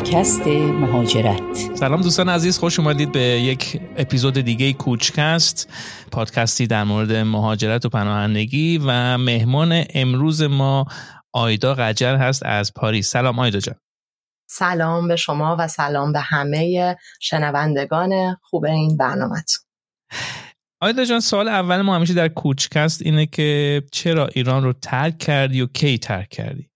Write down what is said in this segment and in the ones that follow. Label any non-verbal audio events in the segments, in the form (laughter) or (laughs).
پادکست مهاجرت. سلام دوستان عزیز خوش اومدید به یک اپیزود دیگه کوچکست پادکستی در مورد مهاجرت و پناهندگی و مهمان امروز ما آیدا قجر هست از پاریس. سلام آیدا جان. سلام به شما و سلام به همه شنوندگان خوب این برنامه آیدا جان سوال اول ما همیشه در کوچکست اینه که چرا ایران رو ترک کردی و کی ترک کردی؟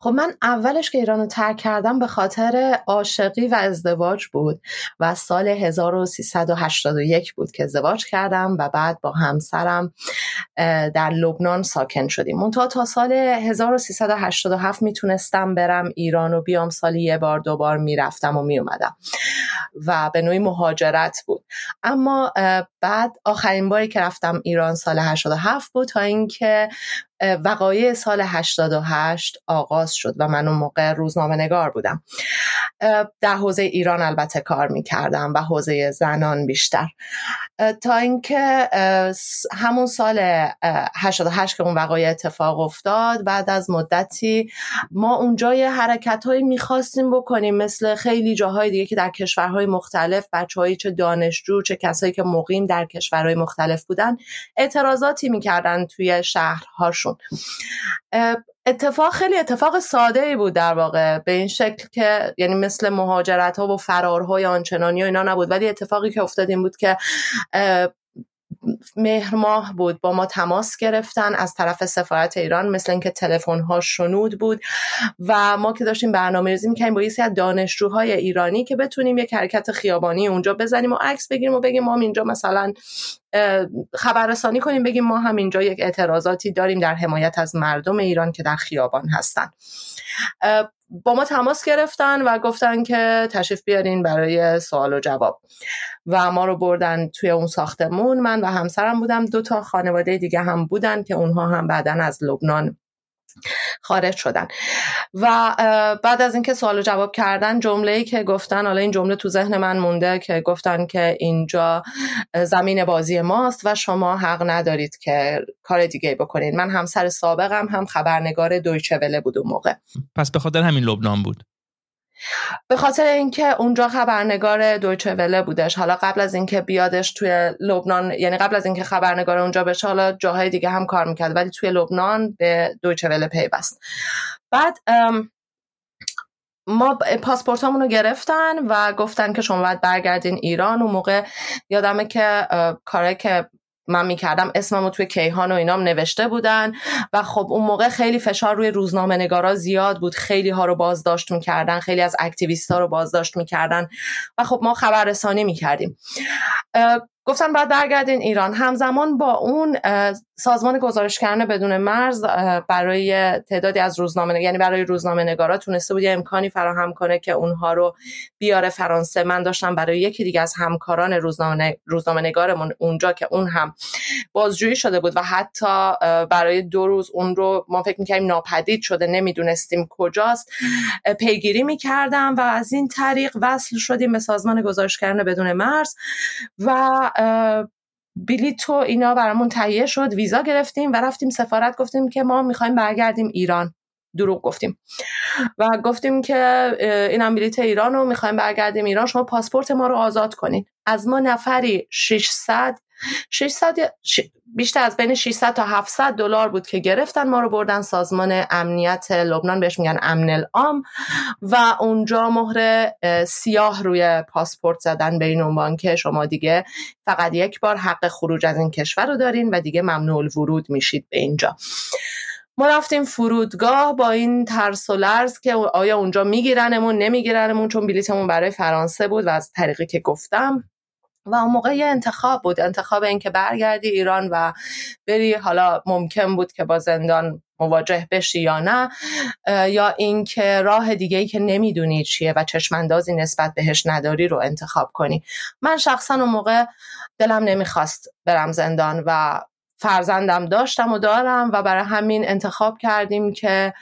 خب من اولش که ایران رو ترک کردم به خاطر عاشقی و ازدواج بود و سال 1381 بود که ازدواج کردم و بعد با همسرم در لبنان ساکن شدیم. منتها تا سال 1387 می‌تونستم برم ایران و بیام سالی یه بار دوبار می‌رفتم و میومدم و به نوعی مهاجرت بود. اما بعد آخرین باری که رفتم ایران سال 87 بود تا اینکه وقایع سال 88 آغاز شد و من اون موقع روزنامه نگار بودم در حوزه ایران البته کار می کردم و حوزه زنان بیشتر. تا اینکه همون سال 88 که اون وقایع اتفاق افتاد بعد از مدتی ما اونجا یه حرکت هایی می‌خواستیم بکنیم مثل خیلی جاهای دیگه که در کشورهای مختلف بچه چه دانشجو چه کسایی که مقیم در کشورهای مختلف بودن اعتراضاتی می‌کردن توی شهرهاشون. اتفاق خیلی اتفاق ساده ای بود در واقع به این شکل که یعنی مثل مهاجرت ها و فرارهای آنچنانی و اینا نبود. ولی اتفاقی که افتاد این بود که مهر ماه بود. با ما تماس گرفتن از طرف سفارت ایران مثل اینکه تلفن ها شنود بود. و ما که داشتیم برنامه ریزی می‌کنیم با یه از دانشجوهای ایرانی که بتونیم یک حرکت خیابانی اونجا بزنیم و عکس بگیریم و بگیم ما اینجا مثلا خبررسانی کنیم بگیم ما هم اینجا یک اعتراضاتی داریم در حمایت از مردم ایران که در خیابان هستن. با ما تماس گرفتن و گفتن که تشریف بیارین برای سوال و جواب. و ما رو بردن توی اون ساختمون. من و همسرم بودم. دو تا خانواده دیگه هم بودن که اونها هم بعدا از لبنان خارج شدن. و بعد از اینکه سوال جواب کردن جمله ای که گفتن حالا این جمله تو ذهن من مونده که گفتن که اینجا زمین بازی ماست و شما حق ندارید که کار دیگه بکنید من همسر سابقم هم خبرنگار دویچه وله بود اون موقع. پس به خاطر همین لبنان بود. به خاطر اینکه اونجا خبرنگار دویچه وله بودش. حالا قبل از اینکه بیادش توی لبنان یعنی قبل از اینکه خبرنگار اونجا بشه حالا جاهای دیگه هم کار می‌کرد ولی توی لبنان به دویچه وله پیوست. بعد ما پاسپورت رو گرفتن و گفتن که شما باید برگردین ایران. اون موقع یادمه که کاره که من می‌کردم. اسممو توی کیهان و اینام نوشته بودن. و خب اون موقع خیلی فشار روی روزنامه نگارا زیاد بود. خیلی ها رو بازداشت می‌کردن خیلی از اکتیویست ها رو بازداشت می‌کردن. و خب ما خبررسانی می‌کردیم. گفتن بعد برگردین ایران. همزمان با اون سازمان گزارشگران بدون مرز برای تعدادی از روزنامه یعنی برای روزنامه نگارا تونسته بود یه امکانی فراهم کنه که اونها رو بیاره فرانسه. من داشتم برای یکی دیگه از همکاران روزنامه روزنامه نگارمون اونجا که اون هم بازجویی شده بود و حتی برای دو روز اون رو ما فکر می‌کردیم ناپدید شده نمی‌دونستیم کجاست. پیگیری می‌کردم و از این طریق وصل شدیم به سازمان گزارشگران بدون مرز و بلیط و اینا برامون تهیه شد ویزا گرفتیم و رفتیم سفارت گفتیم که ما می‌خوایم برگردیم ایران. دروغ گفتیم. و گفتیم که اینم بلیت ایران رو می‌خوایم برگردیم ایران شما پاسپورت ما رو آزاد کنین. از ما نفری 600 600 بیشتر از بین 600 تا 700 دلار بود که گرفتن ما رو بردن سازمان امنیت لبنان بهش میگن امن العام. و اونجا مهر سیاه روی پاسپورت زدن به این عنوان که شما دیگه فقط یک بار حق خروج از این کشور رو دارین و دیگه ممنوع الورود میشید به اینجا. ما رفتیم فرودگاه با این ترس و لرز که آیا اونجا میگیرنمون نمیگیرنمون چون بلیتمون برای فرانسه بود و از طریقی که گفتم. و اون موقع یه انتخاب بود انتخاب اینکه برگردی ایران و بری حالا ممکن بود که با زندان مواجه بشی یا نه یا اینکه راه دیگه ای که نمی‌دونی چیه و چشماندازی نسبت بهش نداری رو انتخاب کنی. من شخصا اون موقع دلم نمی‌خواست برم زندان و فرزندم داشتم و دارم و برای همین انتخاب کردیم که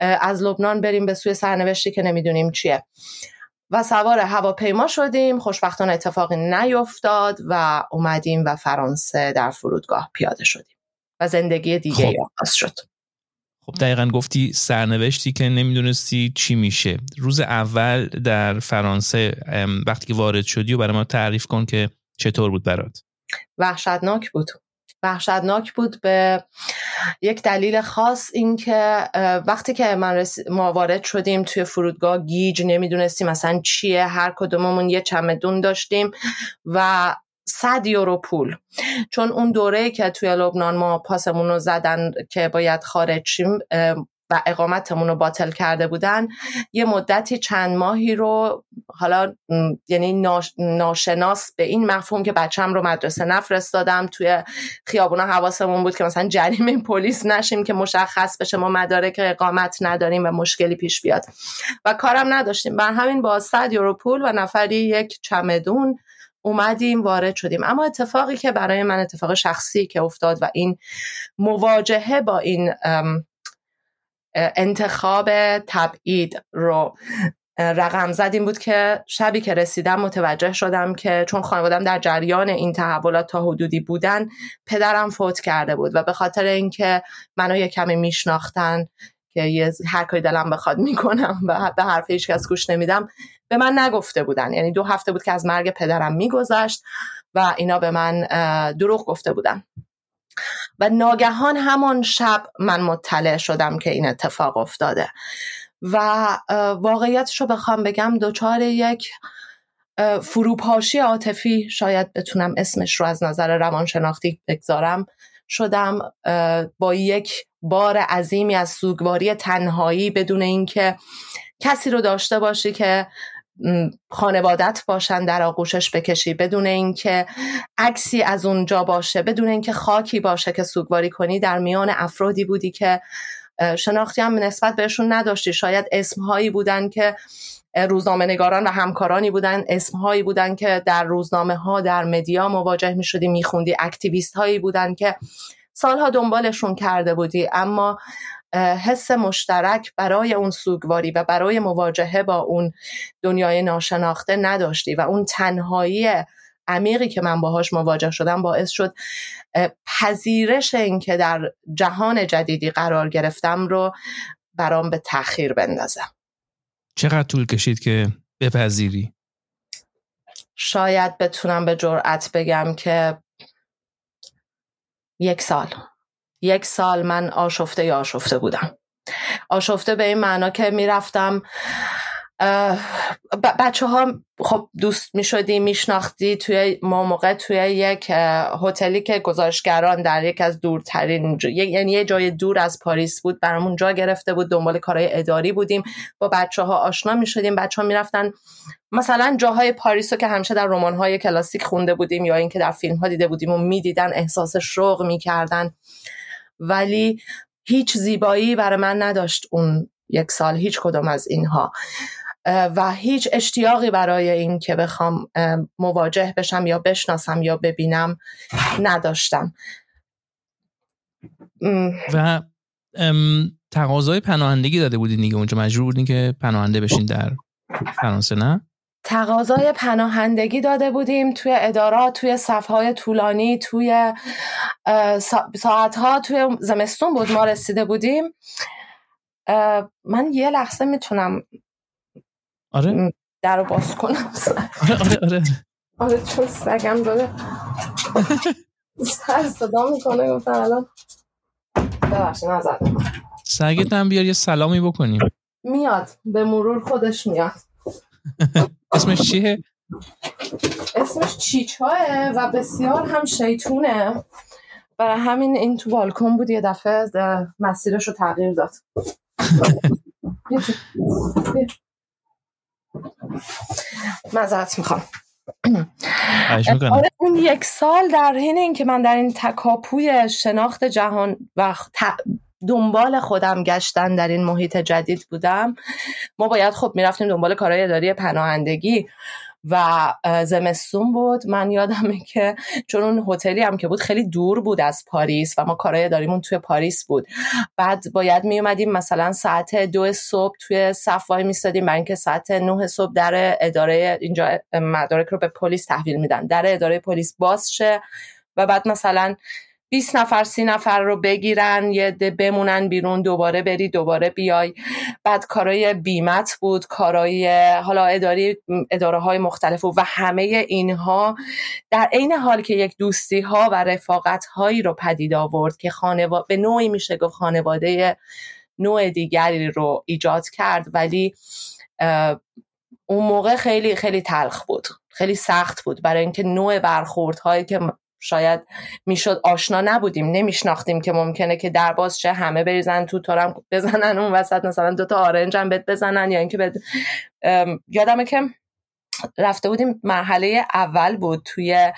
از لبنان بریم به سوی سرنوشتی که نمی‌دونیم چیه. و سوار هواپیما شدیم. خوشبختانه اتفاقی نیفتاد و اومدیم و فرانسه در فرودگاه پیاده شدیم و زندگی دیگه خب. آغاز شد. خب دقیقا گفتی سرنوشتی که نمی‌دونستی چی میشه. روز اول در فرانسه وقتی که وارد شدی و برای ما تعریف کن که چطور بود برات. وحشتناک بود. وحشتناک بود به یک دلیل خاص این که وقتی که من ما وارد شدیم توی فرودگاه گیج نمی‌دونستیم مثلا چیه هر کدوممون یه چمدون داشتیم و صد یورو پول. چون اون دوره که توی لبنان ما پاسمون رو زدن که باید خارج شیم و اقامتمون رو باطل کرده بودن یه مدتی چند ماهی رو حالا یعنی ناشناس به این مفهوم که بچم رو مدرسه نفرستادم توی خیابونا حواسمون بود که مثلا جریمه پلیس نشیم که مشخص بشه ما مدارک اقامت نداریم و مشکلی پیش بیاد. و کارم نداشتیم. بر همین با 100 یورو پول و نفری یک چمدون اومدیم وارد شدیم. اما اتفاقی که برای من اتفاق شخصی که افتاد و این مواجهه با این انتخاب تبعید رو. رقم زدیم بود که شبی که رسیدم متوجه شدم که چون خانوادم در جریان این تحولات تا حدودی بودن پدرم فوت کرده بود و به خاطر اینکه منو یه کمی میشناختن که یه هر کاری دلم بخواد می‌کنم و به حرف هیچ کس گوش نمیدم به من نگفته بودن. یعنی دو هفته بود که از مرگ پدرم میگذشت و اینا به من دروغ گفته بودن. و ناگهان همان شب من مطلع شدم که این اتفاق افتاده. و واقعیتش رو بخوام بگم دچار یک فروپاشی عاطفی شاید بتونم اسمش رو از نظر روانشناختی بگذارم. شدم با یک بار عظیمی از سوگواری تنهایی بدون اینکه کسی رو داشته باشی که خانوادت باشن در آغوشش بکشی بدون اینکه عکسی از اونجا باشه بدون اینکه خاکی باشه که سوگواری کنی در میان افرادی بودی که شناختی هم نسبت بهشون نداشتی. شاید اسمهایی بودن که روزنامه نگاران و همکارانی بودن اسمهایی بودن که در روزنامه ها در مدیا مواجه می شدی می خوندی اکتیویست هایی بودن که سالها دنبالشون کرده بودی. اما حس مشترک برای اون سوگواری و برای مواجهه با اون دنیای ناشناخته نداشتی و اون تنهایی عمیقی که من باهاش مواجه شدم باعث شد پذیرش این که در جهان جدیدی قرار گرفتم رو برام به تاخیر بندازم چقدر طول کشید که بپذیری؟ شاید بتونم به جرأت بگم که یک سال یک سال من آشفته یا آشفته بودم. آشفته به این معنا که می‌رفتم بچه ها خب دوست می شدی می شناختی توی ما موقع توی یک هتلی که گزارشگران در یک از دورترین یعنی یه جای دور از پاریس بود برامون جا گرفته بود دنبال کارهای اداری بودیم با بچه ها آشنا می شدیم بچه ها می رفتن مثلا جاهای پاریس رو که همیشه در رمان های کلاسیک خونده بودیم یا اینکه در فیلم ها دیده بودیم و می‌دیدن احساس شوق می‌کردن. ولی هیچ زیبایی برای من نداشت اون یک سال هیچ کدوم از اینها. و هیچ اشتیاقی برای این که بخوام مواجه بشم یا بشناسم یا ببینم نداشتم. و تقاضای پناهندگی داده بودین دیگه اونجا مجبور بودین که پناهنده بشین در فرانسه نه؟ تقاضای پناهندگی داده بودیم توی ادارات توی صفهای طولانی توی ساعتها توی زمستون بود ما رسیده بودیم. من یه لحظه می‌تونم آره. در باز کنم. آره آره آره آره. چون سگم داره سر صدا می‌کنه گفتم الان ببخشید نزد سگت هم بیار یه سلامی بکنیم. میاد به مرور خودش میاد. (laughs) اسمش چیه؟ اسمش چیچاه و بسیار هم شیطونه. برای همین این تو بالکن بود یه دفعه مسیرش رو تغییر داد. مذارت می‌خوام. آره اون یک سال در حین اینکه من در این تکاپوی شناخت جهان و دنبال خودم گشتن در این محیط جدید بودم. ما باید خب می‌رفتیم دنبال کارهای اداری پناهندگی و زمستون بود. من یادمه که چون اون هتلی هم که بود خیلی دور بود از پاریس و ما کارهای داریمون توی پاریس بود. بعد باید می اومدیم مثلا ساعت دو صبح توی صف وای میستادیم برای اینکه ساعت نه صبح در اداره اینجا مدارک رو به پلیس تحویل میدن. در اداره پلیس باز شه و بعد مثلا 20 نفر سی نفر رو بگیرن یه ده بمونن بیرون دوباره بری دوباره بیای. بعد کارای بیمت بود کارای حالا اداری اداره های مختلف و همه اینها. در عین حال که یک دوستی ها و رفاقت هایی رو پدید آورد که خانواده به نوعی میشه گفت خانواده نوع دیگری رو ایجاد کرد ولی اون موقع خیلی خیلی تلخ بود خیلی سخت بود. برای اینکه نوع برخوردهایی که شاید می‌شد آشنا نبودیم نمیشناختیم که ممکنه که در باز چه همه بریزن تو تارم بزنن اون وسط مثلا دوتا آرنج هم بهت بزنن یا اینکه یادمه که رفته بودیم مرحله اول بود توی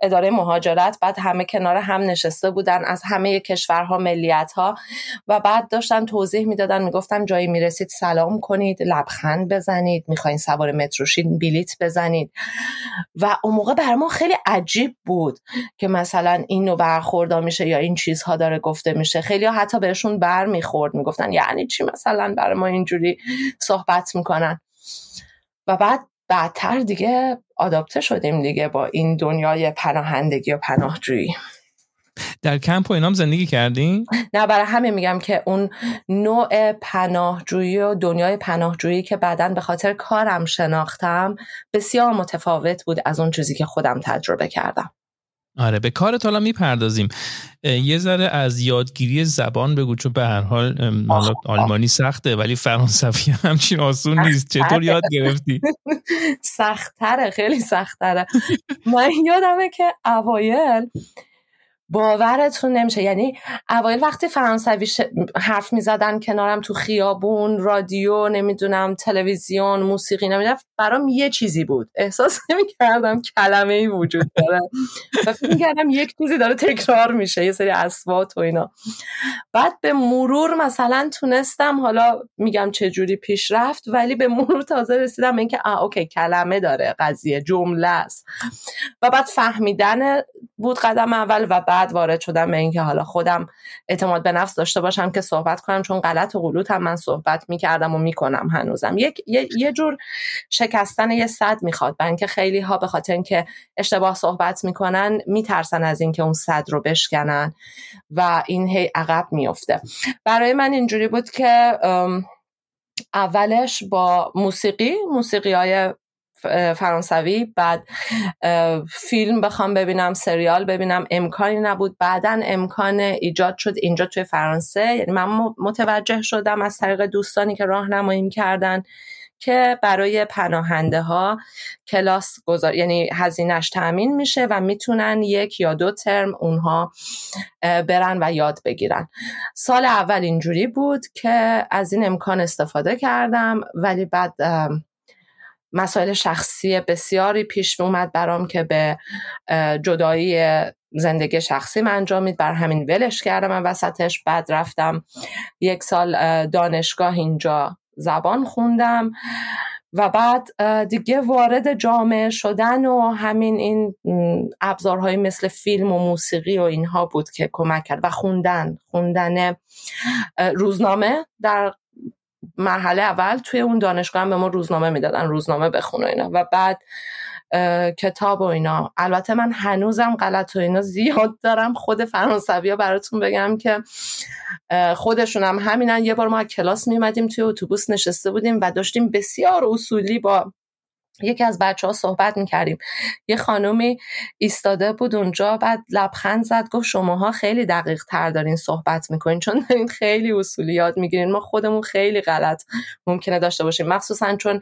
اداره مهاجرت بعد همه کنار هم نشسته بودن از همه کشورها ملیت ها و بعد داشتن توضیح می‌دادن می‌گفتن جایی می‌رسید سلام کنید لبخند بزنید می‌خواین سوار متروشین بلیت بزنید. و اون موقع بر ما خیلی عجیب بود که مثلا این نوع برخوردا میشه یا این چیزها داره گفته میشه. خیلی ها حتی بهشون بر می‌خورد می‌گفتن یعنی چی مثلا برای ما اینجوری صحبت می‌کنن؟ و بعد بعدتر دیگه آداپته شدیم دیگه با این دنیای پناهندگی و پناهجویی در کمپ و اینام زندگی کردین؟ نه برای همین میگم که اون نوع پناهجویی و دنیای پناهجویی که بعدا به خاطر کارم شناختم بسیار متفاوت بود از اون چیزی که خودم تجربه کردم آره به کارت حالا می‌پردازیم. یه ذره از یادگیری زبان بگو چون به هر حال آلمانی سخته ولی فرانسوی همچین آسون نیست. چطور یاد گرفتی؟ (laughs) سختره خیلی سختره من یادمه که اوایل باورتون نمیشه. یعنی اوایل وقتی فرانسوی حرف می‌زدن کنارم تو خیابون رادیو نمی‌دونم تلویزیون موسیقی نمی‌دونم برام یه چیزی بود. احساس نمی‌کردم کلمه ای وجود داره. و فکر می‌کردم یک چیزی داره تکرار میشه یه سری اسوات و اینا. بعد به مرور مثلا تونستم حالا میگم چه جوری پیش رفت ولی به مرور تازه رسیدم اینکه آ اوکی کلمه داره قضیه جمله است. و بعد فهمیدن بود قدم اول و بعد بعد وارد شدم به اینکه حالا خودم اعتماد به نفس داشته باشم که صحبت کنم چون غلط و غلوط هم من صحبت می‌کردم و می‌کنم هنوزم. یک یه, یه جور شکستن یه صد می‌خواد برای اینکه خیلی ها به خاطر اینکه اشتباه صحبت می‌کنن میترسن از اینکه اون صد رو بشکنن و این هی عقب میفته برای من اینجوری بود که اولش با موسیقی موسیقی های فرانسوی. بعد فیلم بخوام ببینم سریال ببینم امکانی نبود. بعدا امکان ایجاد شد اینجا توی فرانسه. یعنی من متوجه شدم از طریق دوستانی که راهنمایی کردن که برای پناهنده ها کلاس گذار یعنی هزینهش تأمین میشه و می‌تونن یک یا دو ترم اونها برن و یاد بگیرن. سال اول اینجوری بود که از این امکان استفاده کردم ولی بعد مسائل شخصی بسیاری پیش اومد برام که به جدایی زندگی شخصی من انجامید بر همین ولش کردم من وسطش. بعد رفتم یک سال دانشگاه اینجا زبان خوندم. و بعد دیگه وارد جامعه شدن و همین این ابزارهای مثل فیلم و موسیقی و اینها بود که کمک کرد. و خوندن خوندن روزنامه در مرحله اول توی اون دانشگاه هم به ما روزنامه می‌دادن روزنامه بخونه اینا. و بعد کتاب و اینا. البته من هنوزم غلط و اینا زیاد دارم. خود فرانسوی ها براتون بگم که خودشون هم همینن. یه بار ما کلاس میمدیم توی اتوبوس نشسته بودیم و داشتیم بسیار اصولی با یکی از بچه ها صحبت می‌کردیم. یه خانومی ایستاده بود اونجا بعد لبخند زد گفت شماها خیلی دقیق تر دارین صحبت می‌کنین چون دارین خیلی اصولی یاد می‌گیرین. ما خودمون خیلی غلط ممکنه داشته باشیم. مخصوصا چون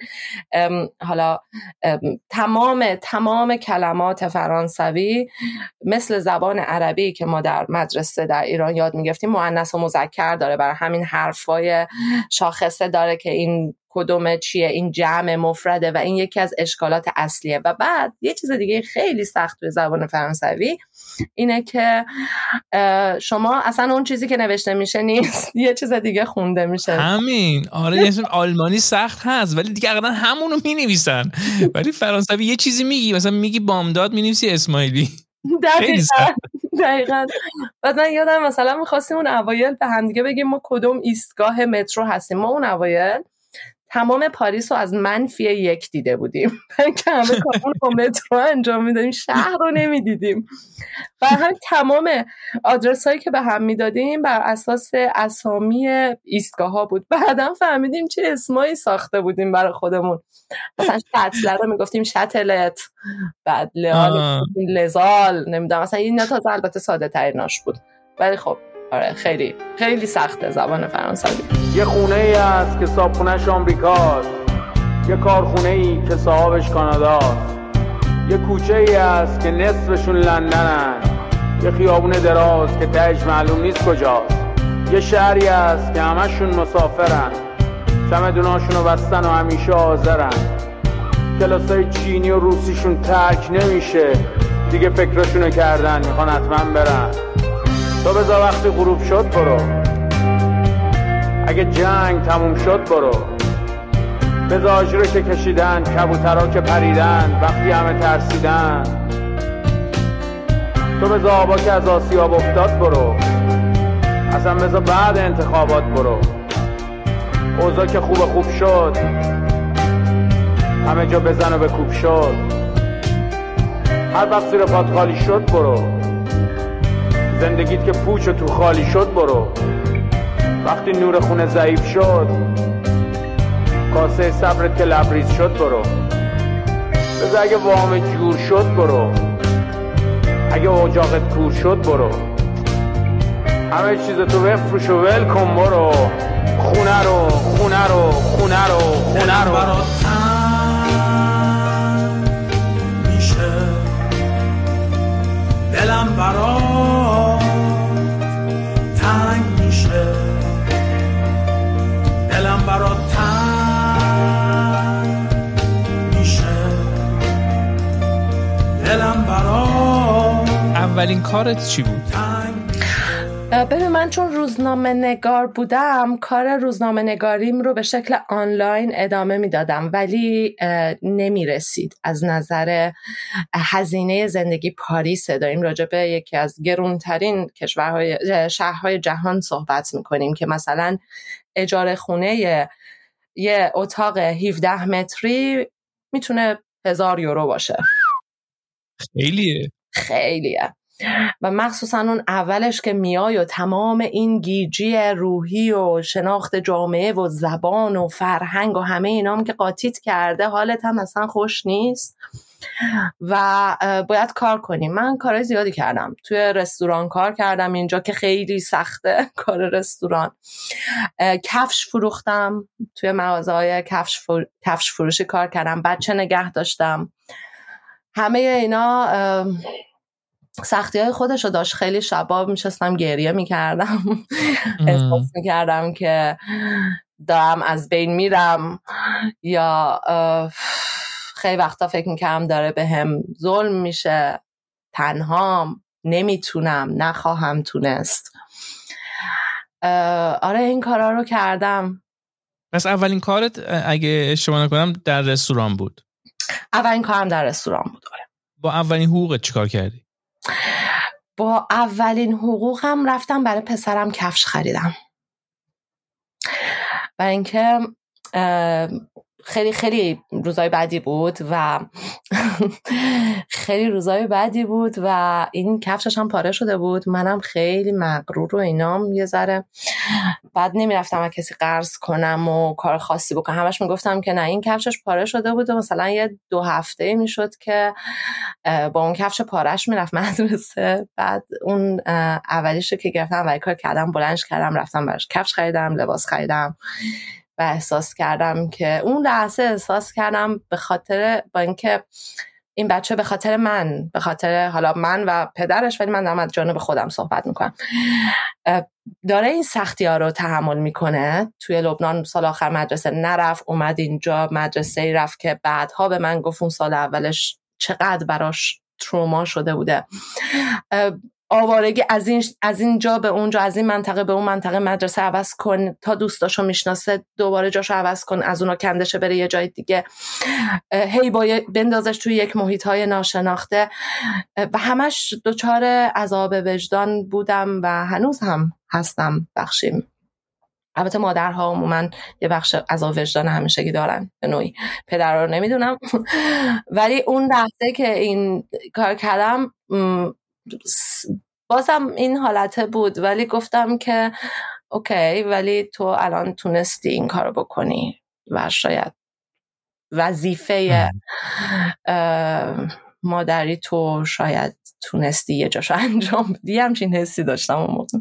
حالا تمام تمام کلمات فرانسوی مثل زبان عربی که ما در مدرسه در ایران یاد می‌گفتیم مؤنث و مذکر داره. برای همین حرفای شاخصه داره که این کدومه چیه این جمع مفرده و این یکی از اشکالات اصلیه. و بعد یه چیز دیگه خیلی سخت توی زبان فرانسوی اینه که شما اصلا اون چیزی که نوشته میشه نیست. (laughs) یه چیز دیگه خونده میشه. همین. آره یه آلمانی سخت هست ولی دیگه اقلا همونو می‌نویسن. ولی فرانسوی یه چیزی میگی مثلا میگی بامداد می‌نویسی اسماعیلی. (laughs) دقیقا. دقیقا. بعد من یادم مثلا می‌خواستیم اون اوایل به همدیگه بگیم ما کدوم ایستگاه مترو هستیم. ما اون اوایل تمام پاریس رو از منفی یک دیده بودیم. (laughs) که همه کارون با مترو انجام می‌دادیم. شهر رو نمی‌دیدیم. و هم تمام آدرس هایی که به هم می‌دادیم بر اساس اسامی ایستگاه ها بود. بعدا فهمیدیم چه اسمایی ساخته بودیم برای خودمون. مثلا شتله رو می‌گفتیم شتلت. بعد لال لزال. نمی‌دونم مثلا این تا البته ساده تریناش بود. ولی خب آره خیلی خیلی سخته زبان فرانسوی. یه خونه ای هست که صابخونهش آمریکاست. یه کارخونه ای که صاحبش کاناداست. یه کوچه ای هست که نصفشون لندنن. یه خیابون دراز که تهش معلوم نیست کجاست. یه شهری هست که همشون مسافرن. چمدوناشون رو بستن و همیشه حاضرن. کلاسای چینی و روسیشون ترک نمیشه. دیگه فکرشونو کردن می‌خوان حتما برن. تو بذار وقتی غروب شد برو. اگه جنگ تموم شد برو. بذار رو که کشیدن کبوترها که پریدن وقتی همه ترسیدن. تو بذار آبا که از آسیاب افتاد برو. اصلا بذار بعد انتخابات برو. اوضاع که خوب خوب شد همه جا بزن و بکوب شد. هر وقت زیر پات خالی شد برو. زندگیت که پوچ و تو خالی شد برو. وقتی نور خونه ضعیف شد کاسه صبرت که لبریز شد برو. بذار اگه وام جور شد برو. اگه اجاقت کور شد برو. همه چیز تو بفروش و ول کن برو. خونه رو خونه رو خونه رو خونه رو. دلم برات اولین کارت چی بود؟ ببین من چون روزنامه نگار بودم کار روزنامه نگاریم رو به شکل آنلاین ادامه می‌دادم ولی نمی رسید از نظر هزینه زندگی پاریس داریم راجع به یکی از گرونترین کشورهای شهرهای جهان صحبت می‌کنیم که مثلا اجاره خونه یه اتاق 17 متری می‌تونه هزار یورو باشه. خیلیه. خیلیه. و مخصوصا اون اولش که میای و تمام این گیجی روحی و شناخت جامعه و زبان و فرهنگ و همه اینام که قاطیت کرده حالت هم اصلا خوش نیست و باید کار کنیم. من کارهای زیادی کردم. توی رستوران کار کردم اینجا که خیلی سخته (laughs) کار رستوران. کفش فروختم. توی مغازه های کفش, کفش فروشی کار کردم. بچه نگه داشتم. همه اینا سختی های خودش رو داشت. خیلی شباب میشستم گریه می‌کردم. احساس می‌کردم که دارم از بین میرم. یا خیلی وقتا فکر می‌کردم داره به هم ظلم میشه. تنهام. نمی‌تونم. نخواهم تونست. آره این کارا رو کردم. پس اولین کارت اگه اشتباه نکنم در رستوران بود. اولین کارم در رستوران بود. آره. با اولین حقوقت چیکار کردی؟ با اولین حقوقم رفتم برای پسرم کفش خریدم. و اینکه خیلی خیلی روزای بعدی بود و (laughs) خیلی روزای بعدی بود و این کفشش هم پاره شده بود. منم خیلی مغرور و اینام یه ذره. بعد نمی‌رفتم از کسی قرض کنم و کار خاصی بکنم. همش می‌گفتم که نه این کفشش پاره شده بود و مثلا یه دو هفته می‌شد که با اون کفش پارش می‌رفت (laughs) مدرسه. بعد اون اولیش که گرفتم و کار کردم بلنش کردم رفتم براش کفش خریدم لباس خریدم. و احساس کردم که اون لحظه احساس کردم به خاطر با اینکه این بچه به خاطر من به خاطر حالا من و پدرش ولی من دارم از جانب خودم صحبت می‌کنم. داره این سختی ها رو تحمل می‌کنه. توی لبنان سال آخر مدرسه نرفت اومد اینجا مدرسه رفت که بعدها به من گفت اون سال اولش چقدر براش تروما شده بوده. آوارگی از این از اینجا به اونجا از این منطقه به اون منطقه مدرسه عوض کن تا دوستاشو می‌شناسه دوباره جاشو عوض کن از اونا کندشه بره یه جای دیگه. هی با بندازش توی یک محیط های ناشناخته و همش دچار عذاب وجدان بودم و هنوز هم هستم بخشیم. البته مادرها عموما یه بخش از وجدان همیشگی دارن به نوعی. پدر رو نمی‌دونم. (laughs) ولی اون لحظه که این کار کردم بازم این حالته بود ولی گفتم که اوکی ولی تو الان تونستی این کارو بکنی و شاید وظیفه مادری تو شاید تونستی یه جاشو (laughs) انجام بدی. همچین حسی داشتم اون موقع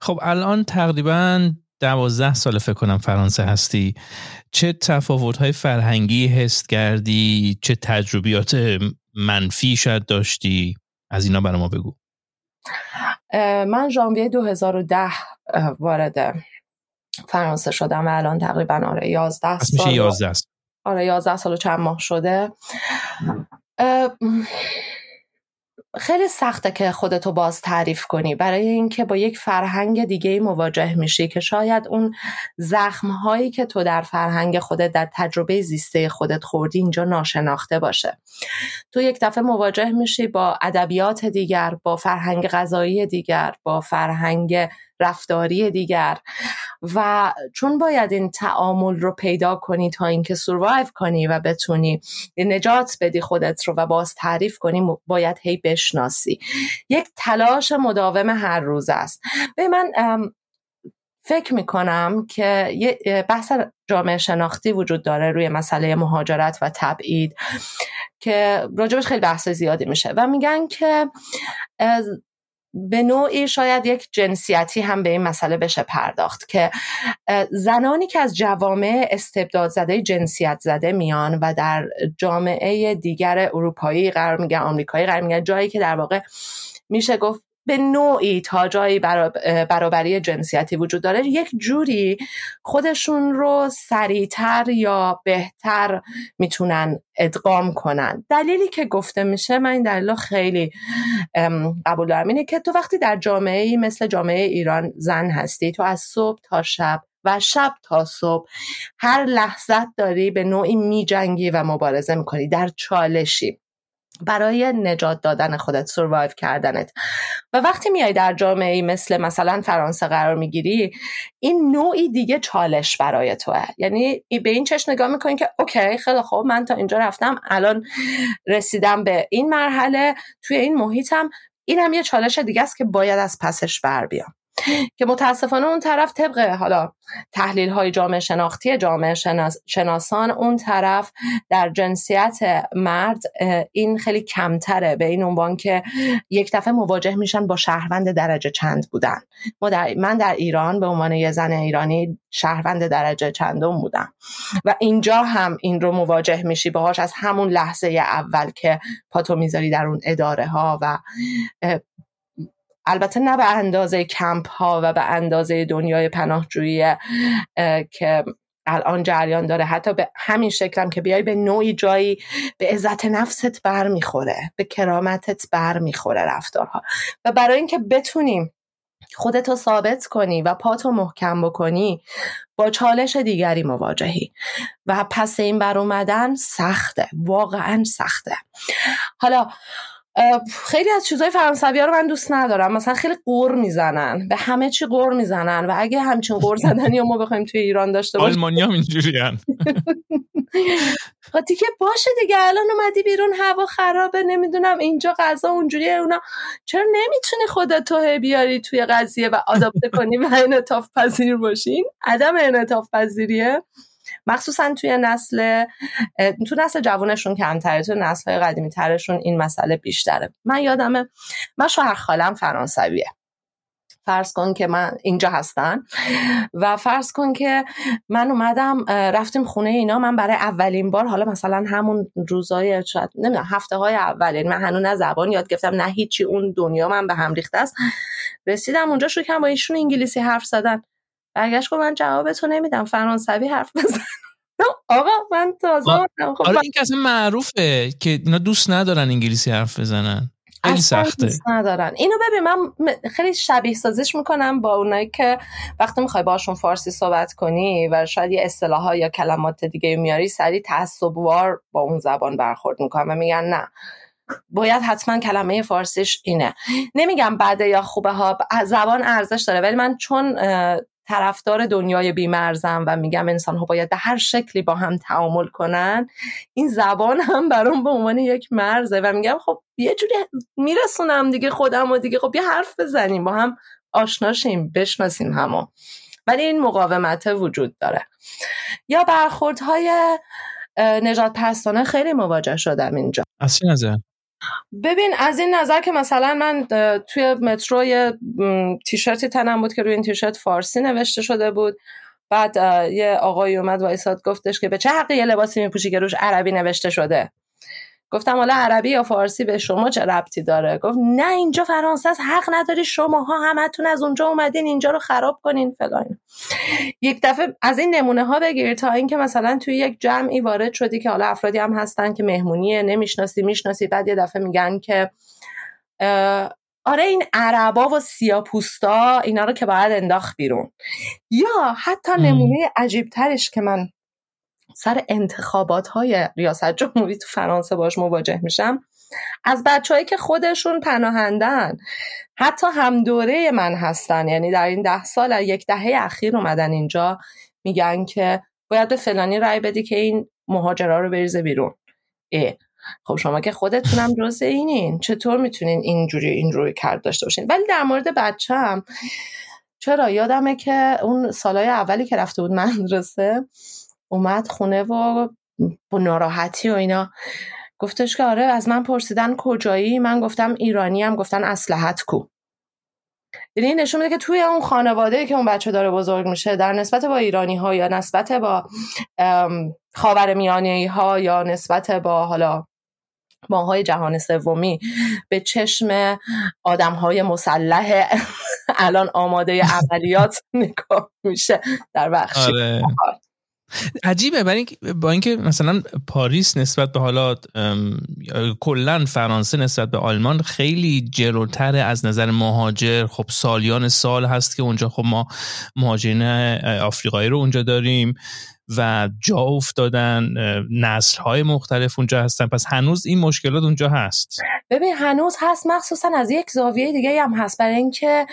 خب الان تقریبا دوازده سال فکر کنم فرانسه هستی. چه تفاوت های فرهنگی حس کردی؟ چه تجربیات منفی شاید داشتی؟ از اینا برای ما بگو. من ژانویه 2010 وارد فرانسه شدم و الان تقریبا آره 11 سال میشه 11 آره 11 سال و چند ماه شده. خیلی سخته که خودتو باز تعریف کنی. برای اینکه با یک فرهنگ دیگه مواجه میشی که شاید اون زخم هایی که تو در فرهنگ خودت در تجربه زیسته خودت خوردی اینجا ناشناخته باشه. تو یک دفعه مواجه میشی با ادبیات دیگر با فرهنگ غذایی دیگر با فرهنگ رفتاری دیگر. و چون باید این تعامل رو پیدا کنی تا اینکه سروایو کنی و بتونی نجات بدی خودت رو و باز تعریف کنی باید هی بشناسی. یک تلاش مداوم هر روز است. به من فکر می‌کنم که یه بحث جامعه شناختی وجود داره روی مسئله مهاجرت و تبعید که راجبش خیلی بحث زیادی میشه و میگن که به نوعی شاید یک جنسیتی هم به این مسئله بشه پرداخت که زنانی که از جوامع استبداد زده جنسیت زده میان و در جامعه دیگر اروپایی قرار میگن آمریکایی قرار میگن جایی که در واقع میشه گفت به نوعی تا جایی برابری جنسیتی وجود داره یک جوری خودشون رو سریعتر یا بهتر می‌تونن ادغام کنن. دلیلی که گفته میشه من این دلیل خیلی قبول دارم. اینه که تو وقتی در جامعه مثل جامعه ایران زن هستی تو از صبح تا شب و شب تا صبح هر لحظت داری به نوعی میجنگی و مبارزه می‌کنی. در چالشی. برای نجات دادن خودت سروایو کردنت. و وقتی میای در جامعه مثل مثلا فرانسه قرار می‌گیری این نوعی دیگه چالش برای توه. یعنی به این چش نگاه می‌کنی که اوکی خیلی خوب من تا اینجا رفتم الان رسیدم به این مرحله توی این محیطم. اینم یه چالش دیگه است که باید از پسش بر بیام. که متاسفانه اون طرف طبق حالا تحلیل های جامعه شناختی جامعه شناسان اون طرف در جنسیت مرد این خیلی کمتره به این عنوان که یک دفعه مواجه میشن با شهروند درجه چند بودن. من در ایران به عنوان یه زن ایرانی شهروند درجه چندم بودم. و اینجا هم این رو مواجه میشی باهاش از همون لحظه اول که پاتو می‌ذاری در اون اداره ها و البته نه به اندازه کمپ ها و به اندازه دنیای پناهجویی که الان جریان داره. حتی به همین شکلم که بیای به نوعی جایی به عزت نفست بر می‌خوره به کرامتت بر می‌خوره رفتارها. و برای اینکه بتونیم خودتو ثابت کنی و پاتو محکم بکنی با چالش دیگری مواجهی. و پس این بر اومدن سخته واقعا سخته. حالا خیلی از چیزهای فرانسوی ها رو من دوست ندارم. مثلا خیلی قور می‌زنن. به همه چی قور می‌زنن. و اگه همچین قور زدنی ما بخوایم توی ایران داشته باشیم. آلمانی هم اینجوری (laughs) دیگه باشه دیگه. الان اومدی بیرون هوا خرابه نمی‌دونم اینجا غذا اونجوریه اونا. چرا نمی‌تونی خودت بیاری توی قضیه و آداپته کنی و (laughs) انعطاف پذیر باشین عدم انعطاف پذیریه. مخصوصا توی نسل تو نسل جوانشون کمتره تو نسل قدیمی ترشون این مسئله بیشتره. من یادمه من شوهر خالم فرانسویه. فرض کن که من اینجا هستن و فرض کن که من اومدم رفتیم خونه اینا من برای اولین بار حالا مثلا همون روزای شاید نمی‌دونم هفته های اول یعنی من هنوز زبان یاد گرفتم نه هیچی اون دنیا من به هم ریخته است. رسیدم اونجا شروع کردم با ایشون انگلیسی حرف زدن. برگشت گفت من جوابتو نمیدم فرانسوی حرف بزن. (laughs) آقا من تازه خب آره این که معروفه که اینا دوست ندارن انگلیسی حرف بزنن. خیلی سخته. دوست ندارن. اینو ببین من خیلی شبیه سازش می‌کنم با اونایی که وقتی می‌خوای باشون فارسی صحبت کنی و شاید یه اصطلاح یا کلمات دیگه میاری سریع تعصبوار با اون زبان برخورد می‌کنم و میگن نه. باید حتما کلمه فارسیش اینه. نمیگم بعده یا خوبه ها زبان ارزش داره ولی من چون طرفدار دنیای بیمرزم و میگم انسان ها باید به هر شکلی با هم تعامل کنن این زبان هم برام به عنوان یک مرزه و میگم خب یه جوری میرسونم دیگه خودم و دیگه. خب یه حرف بزنیم با هم آشناشیم بشناسیم همو. ولی این مقاومت وجود داره. یا برخوردهای نجات پرستانه خیلی مواجه شدم اینجا. از چه نظر؟ ببین از این نظر که مثلا من توی مترو یه تیشرتی تنم بود که روی این تیشرت فارسی نوشته شده بود. بعد یه آقای اومد وایساد گفتش که به چه حقی یه لباسی میپوشی که روش عربی نوشته شده؟ گفتم حالا عربی یا فارسی به شما چه ربطی داره؟ گفت نه اینجا فرانسه است حق نداری شماها همتون از اونجا اومدین اینجا رو خراب کنین فلان. یک دفعه از این نمونه ها بگیر تا اینکه مثلا توی یک جمعی وارد شدی که حالا افرادی هم هستن که مهمونیه نمی‌شناسی می‌شناسی بعد یه دفعه میگن که آره این عربا و سیاپوستا اینا رو که باید انداخت بیرون. یا حتی نمونه عجیب ترش که من سر انتخابات های ریاست جمهوری تو فرانسه باش مواجه میشم. از بچههایی که خودشون پناهندن حتی هم دوره من هستن. یعنی در این ده سال یک دهه اخیر اومدن اینجا میگن که باید به فلانی رأی بدی که این مهاجرا رو بریزه بیرون. اه. خب شما که خودتونم (laughs) جز اینین. چطور می‌تونین اینجوری این روی کرد داشته باشین؟ ولی در مورد بچم چرا؟ یادمه که اون سالهای اولی که رفته بود مدرسه اومد خونه و با ناراحتی و اینا. گفتش که آره از من پرسیدن کجایی؟ من گفتم ایرانی هم گفتن اسلحت کو. یعنی نشون میده که توی اون خانواده که اون بچه داره بزرگ میشه در نسبت با ایرانی ها یا نسبت با خاور میانی ها یا نسبت با حالا ماهای جهان سومی به چشم آدم های مسلح (laughs) الان آماده عملیات (laughs) نگاه میشه در بخشی آره. عجیبه. برای با اینکه مثلا پاریس نسبت به حالا کلا فرانسه نسبت به آلمان خیلی جلوتر از نظر مهاجر. خب سالیان سال هست که اونجا. خب ما مهاجرین آفریقایی رو اونجا داریم. و جا افتادن نسل های مختلف اونجا هستن. پس هنوز این مشکلات اونجا هست. ببین هنوز هست. مخصوصا از یک زاویه دیگه هم هست. برای اینکه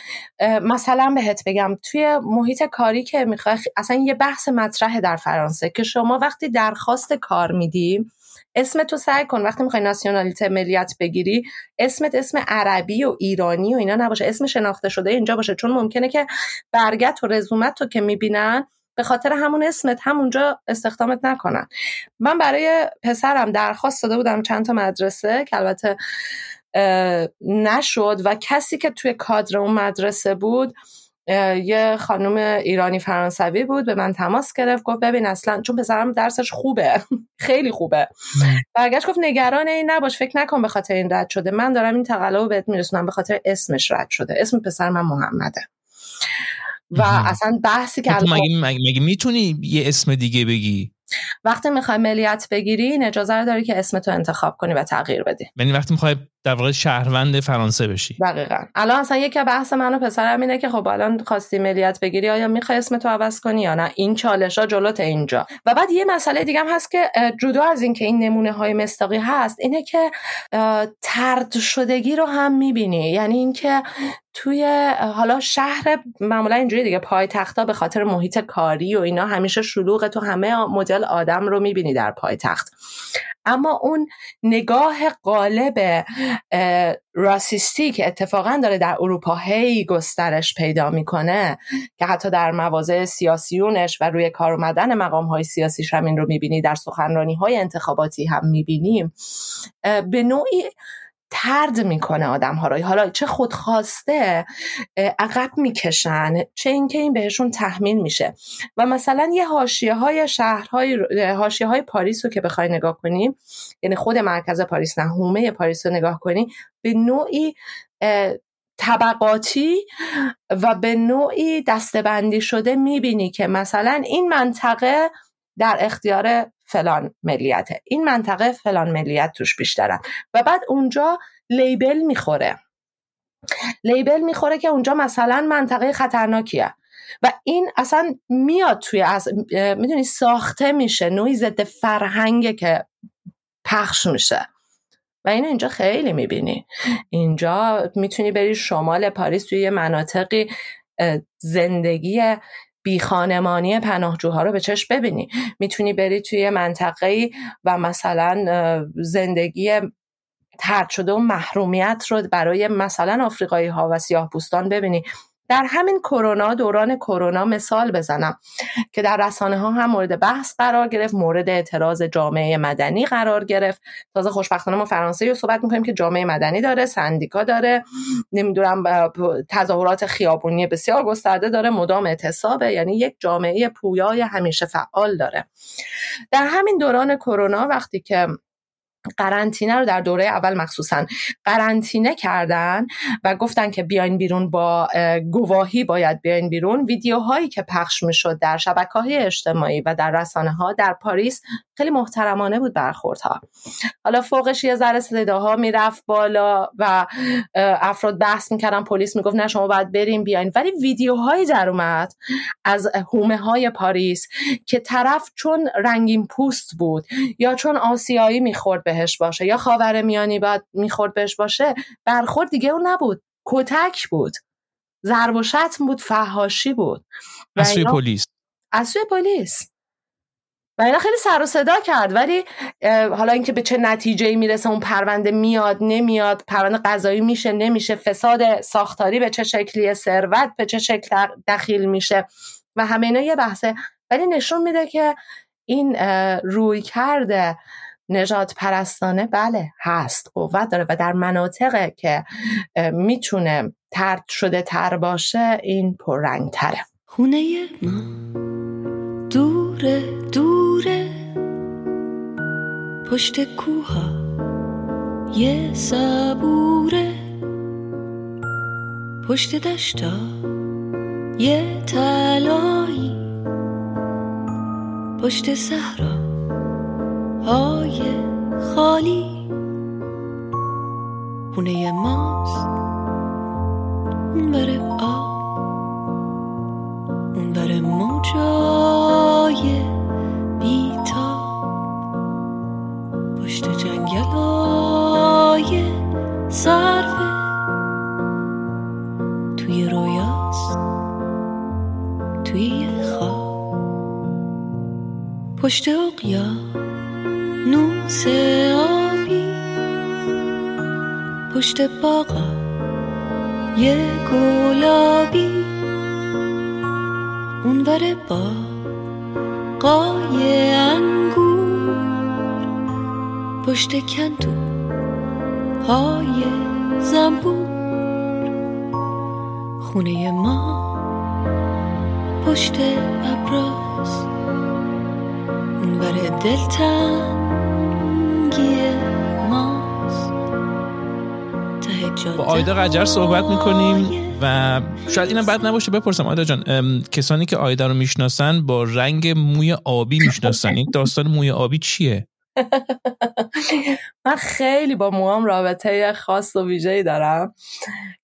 مثلا بهت بگم توی محیط کاری که می‌خوای اصلا یه بحث مطرح در فرانسه که شما وقتی درخواست کار میدی اسم تو سعی کن. وقتی می‌خوای ناسیونالیته ملیت بگیری اسمت اسم عربی و ایرانی و اینا نباشه. اسم شناخته شده اینجا باشه. چون ممکنه که برگت و رزومت تو که می‌بینن به خاطر همون اسمت همونجا استخدامت نکنن. من برای پسرم درخواست داده بودم چند تا مدرسه که البته نشد و کسی که توی کادر اون مدرسه بود یه خانم ایرانی فرانسوی بود به من تماس گرفت گفت ببین اصلا چون پسرم درسش خوبه (laughs) خیلی خوبه. برگشت گفت نگران این نباش فکر نکن به خاطر این رد شده. من دارم این تقلب بهت میرسونم به خاطر اسمش رد شده. اسم پسر من محمده. و اصلا بحثی که مگه, مگه می‌تونی یه اسم دیگه بگی؟ وقتی می‌خوای ملیت بگیری اجازه رو داری که اسم تو انتخاب کنی و تغییر بدی. یعنی وقتی می‌خوای در واقع شهروند فرانسه بشی. دقیقا. الان اصلا یکی بحث من و پسرم اینه که خب الان خواستی ملیت بگیری آیا می‌خوای اسم تو عوض کنی یا نه؟ این چالش ها جلوت اینجا. و بعد یه مسئله دیگه هم هست که جدا از اینکه این نمونه های مستاقی هست اینه که ترد شدگی رو هم می‌بینی. یعنی اینکه توی حالا شهر معمولا اینجوری دیگه پای تختا به خاطر محیط کاری و اینا همیشه شلوغ تو همه مدل آدم رو می‌بینی در پای تخت اما اون نگاه قالب راسیستی که اتفاقا داره در اروپا هی گسترش پیدا می‌کنه که حتی در مواضع سیاسیونش و روی کار اومدن مقام های سیاسیش هم این رو می‌بینی. در سخنرانی های انتخاباتی هم می‌بینیم. به نوعی ترد می‌کنه آدم ها حالا چه خودخواسته عقب می‌کشن چه اینکه این بهشون تحمیل میشه. و مثلا یه حاشیه های شهرهای حاشیه های پاریس رو که بخوای نگاه کنیم یعنی خود مرکز پاریس نه هومه پاریس رو نگاه کنی به نوعی طبقاتی و به نوعی دستبندی شده می‌بینی که مثلا این منطقه در اختیار فلان ملیته. این منطقه فلان ملیت توش بیشترن و بعد اونجا لیبل می‌خوره. لیبل می‌خوره که اونجا مثلا منطقه خطرناکیه. و این اصلا میاد توی از می‌دونی ساخته میشه. نوعی ضد فرهنگه که پخش میشه. و اینو اینجا خیلی می‌بینی. اینجا می‌تونی بری شمال پاریس توی یه مناطقی زندگی بیخانمانی پناهجوها رو به چشم ببینی. می‌تونی بری توی منطقه و مثلا زندگی ترد شده و محرومیت رو برای مثلا آفریقایی ها و سیاه ببینی. در همین کرونا دوران کرونا مثال بزنم که در رسانه ها هم مورد بحث قرار گرفت مورد اعتراض جامعه مدنی قرار گرفت. تازه خوشبختانه ما فرانسه رو صحبت می‌کنیم که جامعه مدنی داره سندیکا داره نمی‌دونم تظاهرات خیابونی بسیار گسترده داره مدام اعتصابه. یعنی یک جامعه پویای همیشه فعال داره. در همین دوران کرونا وقتی که قرنطینه رو در دوره اول مخصوصا قرنطینه کردن و گفتن که بیاین بیرون با گواهی باید بیاین بیرون. ویدیوهایی که پخش می‌شد در شبکه های اجتماعی و در رسانه ها در پاریس خیلی محترمانه بود برخوردها. حالا فوقش یه ذره صداها می‌رفت بالا و افراد بحث می‌کردن پلیس می‌گفت نه شما باید بریم بیاین. ولی ویدیوهایی در اومد از هومه های پاریس که طرف چون رنگین پوست بود یا چون آسیایی می‌خورد بهش باشه یا خاور میانی باید می‌خورد بهش باشه برخورد دیگه اون نبود. کتک بود. ضرب و شتم بود فهاشی بود. از سوی پلیس. از سوی پلیس. و اینا خیلی سر و صدا کرد ولی حالا اینکه به چه نتیجه می‌رسه اون پرونده میاد نمیاد پرونده قضایی میشه نمیشه فساد ساختاری به چه شکلی ثروت به چه شکل دخیل میشه و همه اینا یه بحثه. ولی نشون میده که این روی کرده نجات پرستانه بله هست قوت داره و در مناطق که می‌تونه ترد شده تر باشه این پررنگ تره خونه ما دوره دوره. پشت کوها یه صبوره. پشت دشتا یه تلایی پشت صحرا های خالی. خونه ماست. اون بره آب اون بره موجای بیتا پشت جنگل های صرفه توی رویاست. توی خواب. پشت اقیام نوس آبی پشت باغا یه گلابی. اونور با قای انگور پشت کندو های زنبور. خونه ما پشت ابراز اونور دلتن با آیدا قجر صحبت می‌کنیم و شاید اینم بد نباشه بپرسم. آیدا جان کسانی که آیدا رو می‌شناسن با رنگ موی آبی می‌شناسن. این داستان موی آبی چیه؟ (laughs) من خیلی با موام رابطه خاص و ویژه‌ای دارم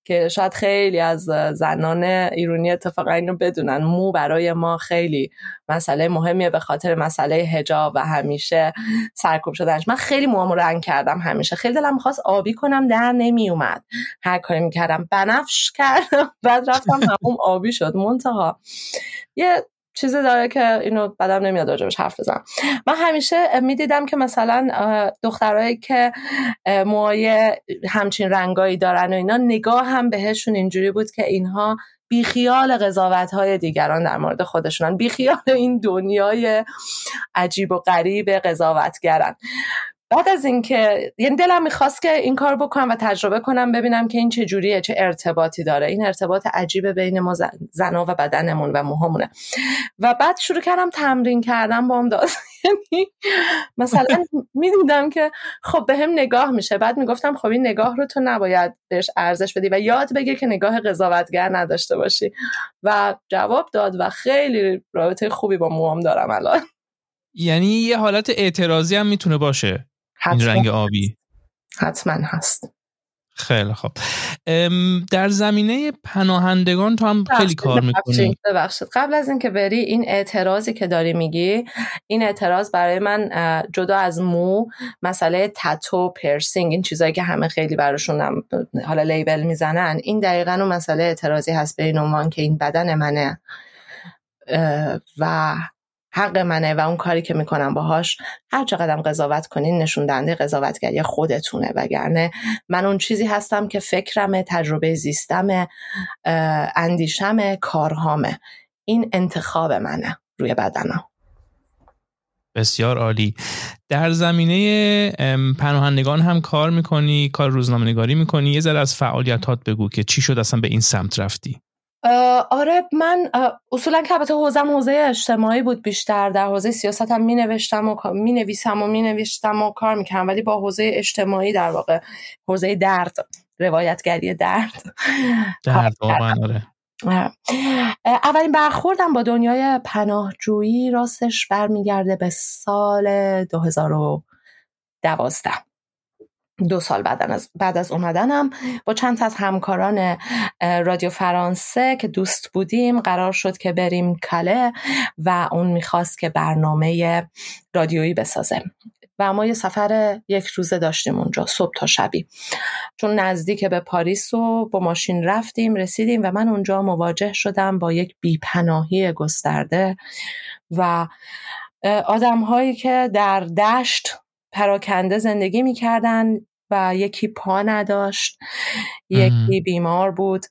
که شاید خیلی از زنان ایرونی اتفاقا اینو بدونن. مو برای ما خیلی مسئله مهمیه به خاطر مسئله هجاب و همیشه سرکوب شدنش. من خیلی موامو رنگ کردم همیشه. خیلی دلم می‌خواست آبی کنم در نمی اومد هر کاری می‌کردم. بنفش کردم. (laughs) بعد رفتم همون آبی شد. منتها یه چیزی داره که اینو بدم نمیاد راجبش حرف بزنم. من همیشه می‌دیدم که مثلا دخترایی که موهای همچین رنگایی دارن و اینا نگاه هم بهشون اینجوری بود که اینها بیخیال قضاوت های دیگران در مورد خودشونن. بیخیال این دنیای عجیب و غریب قضاوتگرن. بعد از اینکه یعنی دلم می‌خواست که این کار بکنم و تجربه کنم ببینم که این چه جوریه چه ارتباطی داره. این ارتباط عجیبه بین ما زنا و بدنمون و موهامونه. و بعد شروع کردم تمرین کردم با هم داد. (laughs) یعنی مثلا می‌دیدم که خب به هم نگاه میشه. بعد می‌گفتم خب این نگاه رو تو نباید بهش ارزش بدی و یاد بگیر که نگاه قضاوتگر نداشته باشی. و جواب داد و خیلی رابطه خوبی با موام دارم الان. یعنی یه حالت اعتراضی هم می‌تونه باشه. این رنگ آبی. حتما هست. خیلی خوب. در زمینه پناهندگان تو هم خیلی کار می‌کنی. ببخشید قبل از اینکه بری این اعتراضی که داری میگی این اعتراض برای من جدا از مو مسئله تتو پرسینگ این چیزایی که همه خیلی براشون هم حالا لیبل می‌زنن. این دقیقا اون مسئله اعتراضی هست به این عنوان که این بدن منه. و حق منه و اون کاری که می‌کنم باهاش هر چقدر قضاوت کنین نشون دهنده قضاوتگری خودتونه. وگرنه من اون چیزی هستم که فکرم تجربه زیستم اندیشم کارهامه. این انتخاب منه روی بدنم. بسیار عالی. در زمینه پناهندگان هم کار می‌کنی کار روزنامه نگاری می‌کنی. یه ذره از فعالیتات بگو که چی شد اصلا به این سمت رفتی؟ آره من اصولا که البته حوزم حوزه اجتماعی بود بیشتر در حوزه سیاست هم می نوشتم و می نویسم و می نوشتم و کار می‌کنم ولی با حوزه اجتماعی در واقع حوزه درد روایتگری درد درد واقعا آره. اولین برخوردم با دنیای پناهجویی راستش برمیگرده به سال 2012 دو سال بعد از, بعد از اومدنم با چند از همکاران رادیو فرانسه که دوست بودیم قرار شد که بریم کله و اون می‌خواست که برنامه رادیویی بسازه. و ما یه سفر یک روزه داشتیم اونجا صبح تا شبی. چون نزدیک به پاریس و با ماشین رفتیم رسیدیم و من اونجا مواجه شدم با یک بیپناهی گسترده و آدم هایی که در دشت پراکنده زندگی می‌کردن و یکی پا نداشت یکی بیمار بود.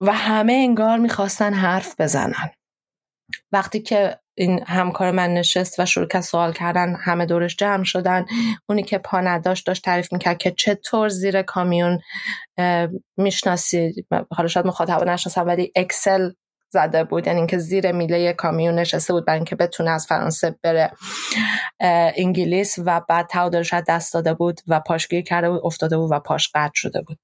و همه انگار می‌خواستن حرف بزنن. وقتی که این همکار من نشست و شروع که سوال کردن همه دورش جمع شدن. اونی که پا نداشت داشت تعریف می‌کرد که چطور زیر کامیون می‌شناسی؟ حالا شاید مخاطب نشناسم ولی اکسل زده بود. یعنی اینکه زیر میله کامیون نشسته بود برای اینکه بتونه از فرانسه بره انگلیس و بعد تعادلش دست داده بود و پاشگیری کرده بود افتاده بود و پاش قطع شده بود.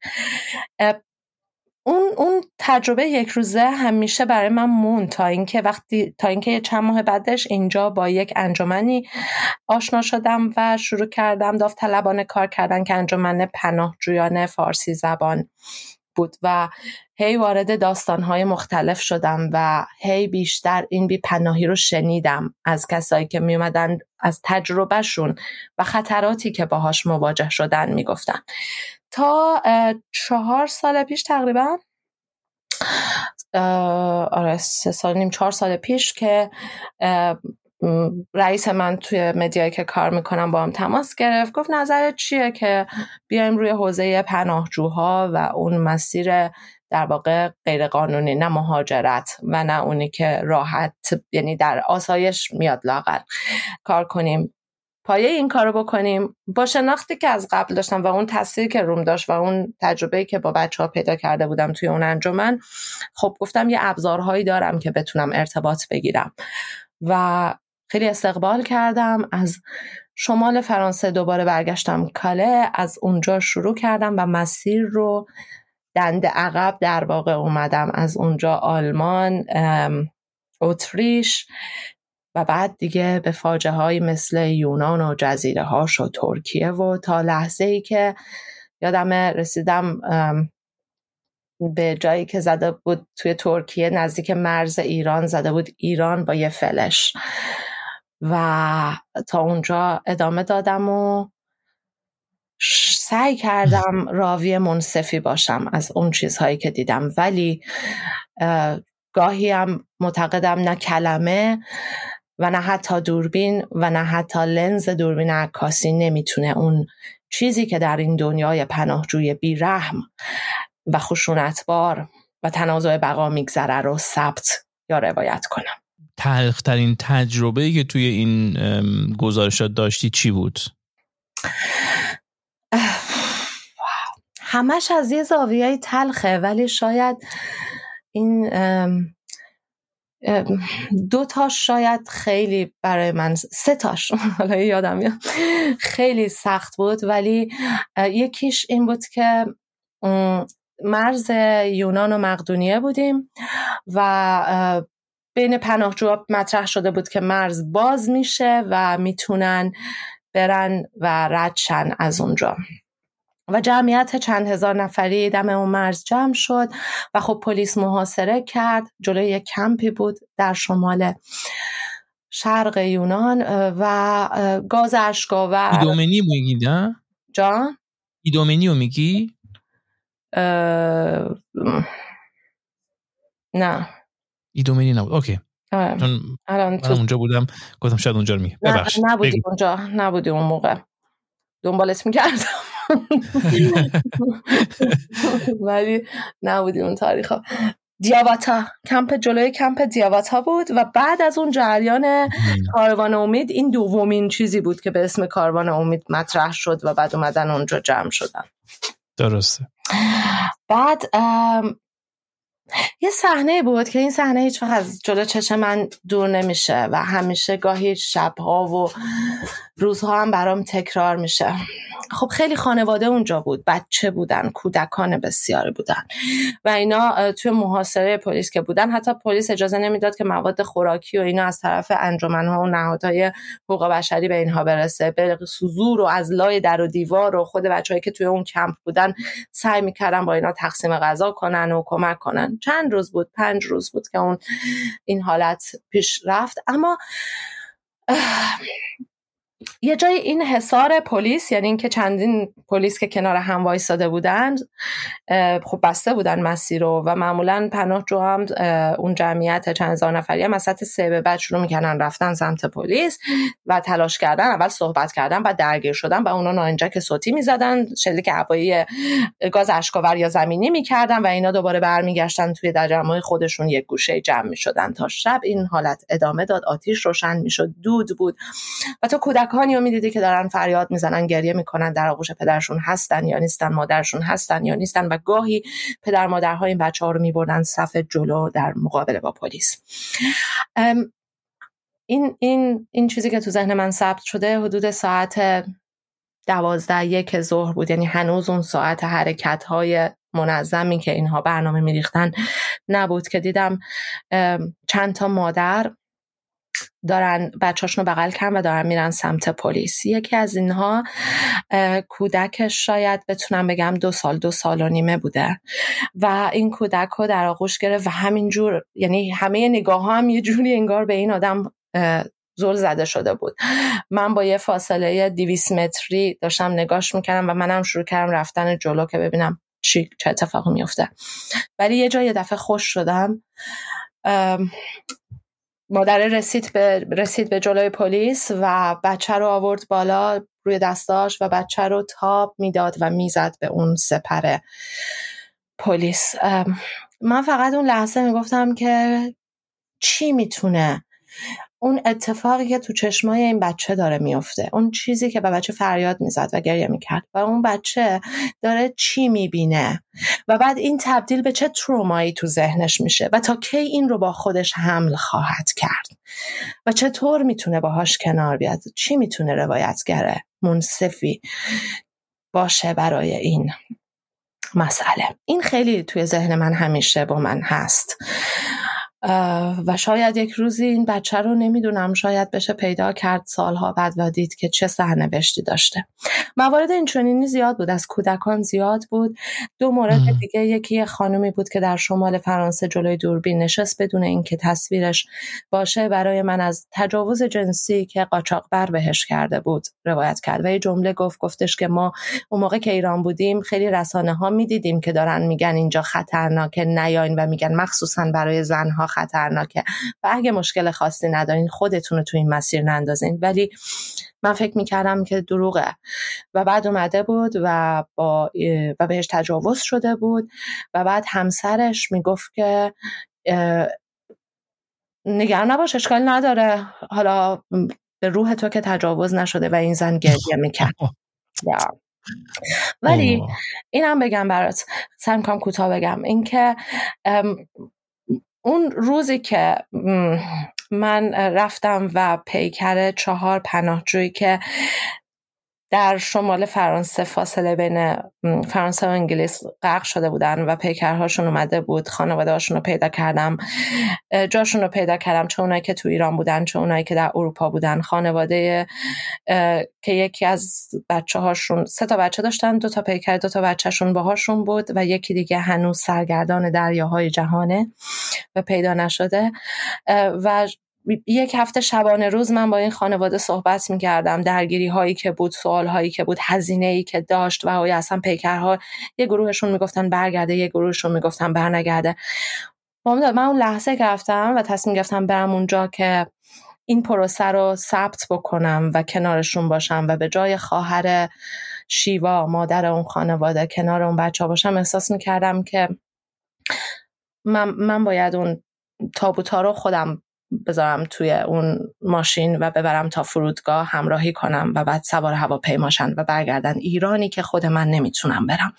اون اون تجربه یک روزه همیشه برای من مون تا اینکه وقتی تا اینکه چند ماه بعدش اینجا با یک انجمنی آشنا شدم و شروع کردم داوطلبانه کار کردن که انجمن پناهجویان فارسی زبان. بود و هی وارد داستانهای مختلف شدم و هی بیشتر این بی پناهی رو شنیدم از کسایی که می اومدن از تجربهشون و خطراتی که باهاش مواجه شدن می‌گفتن. تا چهار سال پیش تقریبا آره سه سال نیم چهار سال پیش که رئیس من توی مدیایی که کار می‌کنم با هم تماس گرفت. گفت نظرت چیه که بیایم روی حوزه پناهجوها و اون مسیر در واقع غیرقانونی نه مهاجرت و نه اونی که راحت یعنی در آسایش میاد لاغر کار کنیم. پایه این کارو بکنیم. با شناختی که از قبل داشتم و اون تاثیری که روم داشت و اون تجربه که با بچه ها پیدا کرده بودم توی اون انجمن خب گفتم یه ابزارهایی دارم که بتونم ارتباط بگیرم. و خیلی استقبال کردم. از شمال فرانسه دوباره برگشتم کاله از اونجا شروع کردم و مسیر رو دند عقب در واقع اومدم. از اونجا آلمان اتریش و بعد دیگه به فاجه های مثل یونان و جزیره هاش و ترکیه و تا لحظه ای که یادم رسیدم به جایی که زده بود توی ترکیه نزدیک مرز ایران زده بود ایران با یه فلش. و تا اونجا ادامه دادم و سعی کردم (laughs) راوی منصفی باشم از اون چیزهایی که دیدم. ولی گاهی هم معتقدم نه کلمه و نه حتی دوربین و نه حتی لنز دوربین عکاسی نمی‌تونه اون چیزی که در این دنیای پناهجوی بیرحم و خشونتبار و تنازع بقا میگذره رو ثبت یا روایت کنم. تلخترین تجربه که توی این گزارشات داشتی چی بود؟ همش از یه زاویه تلخه ولی شاید این دو تاش شاید خیلی برای من سه تاش (laughs) حالا یادم میاد خیلی سخت بود ولی یکیش این بود که مرز یونان و مقدونیه بودیم و بین پناهجوها مطرح شده بود که مرز باز میشه و می‌تونن برن و ردشن از اونجا و جمعیت چند هزار نفری دم اون مرز جمع شد و خب پلیس محاصره کرد جلوی یک کمپی بود در شمال شرق یونان و گاز اشکاور ایدومنی میگی نه؟ جان؟ ایدومنی رو میگی؟ نه ایدومنی نبود. اوکی. آره. چون من اونجا بودم گفتم شاید اونجا رو میگی. ببخش نبودی اونجا نبودی اون موقع. دنبالت می‌کردم (laughs) ولی نبودی اون تاریخ. دیاواتا. کمپ جلوی کمپ دیاواتا بود و بعد از اون جریان کاروان امید این دومین چیزی بود که به اسم کاروان امید مطرح شد و بعد اومدن اونجا جمع شدن. درسته. بعد یه صحنه بود که این صحنه هیچ وقت از جلو چشم من دور نمیشه و همیشه گاهی شبها و روزها هم برام تکرار میشه. خب خیلی خانواده اونجا بود بچه بودن کودکان بسیاری بودن و اینا توی محاصره پلیس که بودن حتی پلیس اجازه نمی‌داد که مواد خوراکی و اینا از طرف انجمنها و نهادهای حقوق بشری به اینها برسه. به سوزور و از لای در و دیوار و خود بچههایی که توی اون کمپ بودن سعی می‌کردن با اینا تقسیم غذا کنن و کمک کنن. چند روز بود پنج روز بود که اون این حالت پیش رفت. اما یه جای این حصار پلیس یعنی اینکه چندین پلیس که کنار هم وایساده بودند خب بسته بودن مسیر رو و معمولا پناهجو هم اون جمعیت چند هزار نفری هم از سه به بعد شروع می‌کنن رفتن سمت پلیس و تلاش کردن اول صحبت کردن و درگیر شدن و اونا ناینجک صوتی می‌زدن شلیک هوایی گاز اشکاور یا زمینی می‌کردن و اینا دوباره برمیگشتن توی دجمای خودشون یک گوشه جمع می‌شدن تا شب. این حالت ادامه داد آتیش روشن می‌شد دود بود و تو کودک کودکانی رو می‌دیدی که دارن فریاد می‌زنن گریه می‌کنن در آغوش پدرشون هستن یا نیستن مادرشون هستن یا نیستن و گاهی پدر مادرها این بچه ها رو میبردن صف جلو در مقابله با پلیس. این این این چیزی که تو ذهن من ثبت شده حدود ساعت دوازده یک ظهر بود. یعنی هنوز اون ساعت حرکت های منظمی که اینها برنامه میریختن نبود که دیدم چند تا مادر دارن بچهاشون رو بغل کردن و دارن میرن سمت پلیس. یکی از اینها کودکش شاید بتونم بگم دو سال دو سال و نیمه بوده. و این کودک رو در آغوش گرفت و همینجور یعنی همه نگاه ها هم یه جوری انگار به این آدم زل زده شده بود. من با یه فاصله دیویس متری داشتم نگاش می‌کردم و منم شروع کردم رفتن جلو که ببینم چی چه اتفاقی میفته ولی یه جای دفعه خوش شدم. مادر رسید به, رسید به جلوی پلیس و بچه رو آورد بالا روی دستاش و بچه رو تاب می‌داد و می‌زد به اون سپر پلیس. من فقط اون لحظه می‌گفتم که چی می‌تونه؟ اون اتفاقی که تو چشمای این بچه داره میفته اون چیزی که به بچه فریاد می‌زد و گریه می‌کرد و اون بچه داره چی می‌بینه؟ و بعد این تبدیل به چه ترومایی تو ذهنش میشه؟ و تا کی این رو با خودش حمل خواهد کرد؟ و چطور می‌تونه باهاش کنار بیاد؟ چی می‌تونه روایتگره منصفی باشه برای این مسئله؟ این خیلی توی ذهن من همیشه با من هست. و شاید یک روزی این بچه رو نمی‌دونم شاید بشه پیدا کرد سالها بعد و دید که چه سرنوشتی داشته. موارد این چنینی زیاد بود از کودکان زیاد بود. دو مورد دیگه یکی خانمی بود که در شمال فرانسه جلوی دوربین نشست بدون اینکه تصویرش باشه. برای من از تجاوز جنسی که قاچاقبر بهش کرده بود روایت کرد و یه جمله گفت گفتش که ما اون موقع که ایران بودیم خیلی رسانه ها می‌دیدیم که دارن میگن اینجا خطرناکه نیاین و میگن مخصوصا برای زنها خطرناکه. و اگه مشکل خاصی ندارین خودتون رو تو این مسیر نندازین. ولی من فکر می‌کردم که دروغه. و بعد اومده بود و با و بهش تجاوز شده بود. و بعد همسرش می‌گفت که نگران نباش اشکال نداره. حالا به روح تو که تجاوز نشده و این زن گریه می‌کرد. (laughs) ولی اینم بگم برات سعی می‌کنم کوتاه بگم. اینکه اون روزی که من رفتم و پیکر چهار پناهجویی که در شمال فرانسه فاصله بین فرانسه و انگلیس غرق شده بودن و پیکرهاشون اومده بود. خانواده هاشون رو پیدا کردم. جاشون رو پیدا کردم. چه اونایی که تو ایران بودن چه اونایی که در اروپا بودن. خانواده که یکی از بچه هاشون سه تا بچه داشتن دو تا پیکر دو تا بچهشون باهاشون بود و یکی دیگه هنوز سرگردان دریاهای جهانه و پیدا نشده. و یک هفته شبانه روز من با این خانواده صحبت می کردم درگیری هایی که بود سوال هایی که بود هزینه ای که داشت و های اصلا پیکرها یه گروهشون می‌گفتن برگرده یه گروهشون می‌گفتن برنگرده. من اون لحظه گرفتم و تصمیم گرفتم برم اونجا که این پروسه رو ثبت بکنم و کنارشون باشم و به جای خواهر شیوا مادر اون خانواده کنار اون بچه باشم احساس می‌کردم که من, من باید اون تابوت رو خودم بذارم توی اون ماشین و ببرم تا فرودگاه همراهی کنم و بعد سوار هواپیماشن و برگردن ایرانی که خود من نمی‌تونم برم.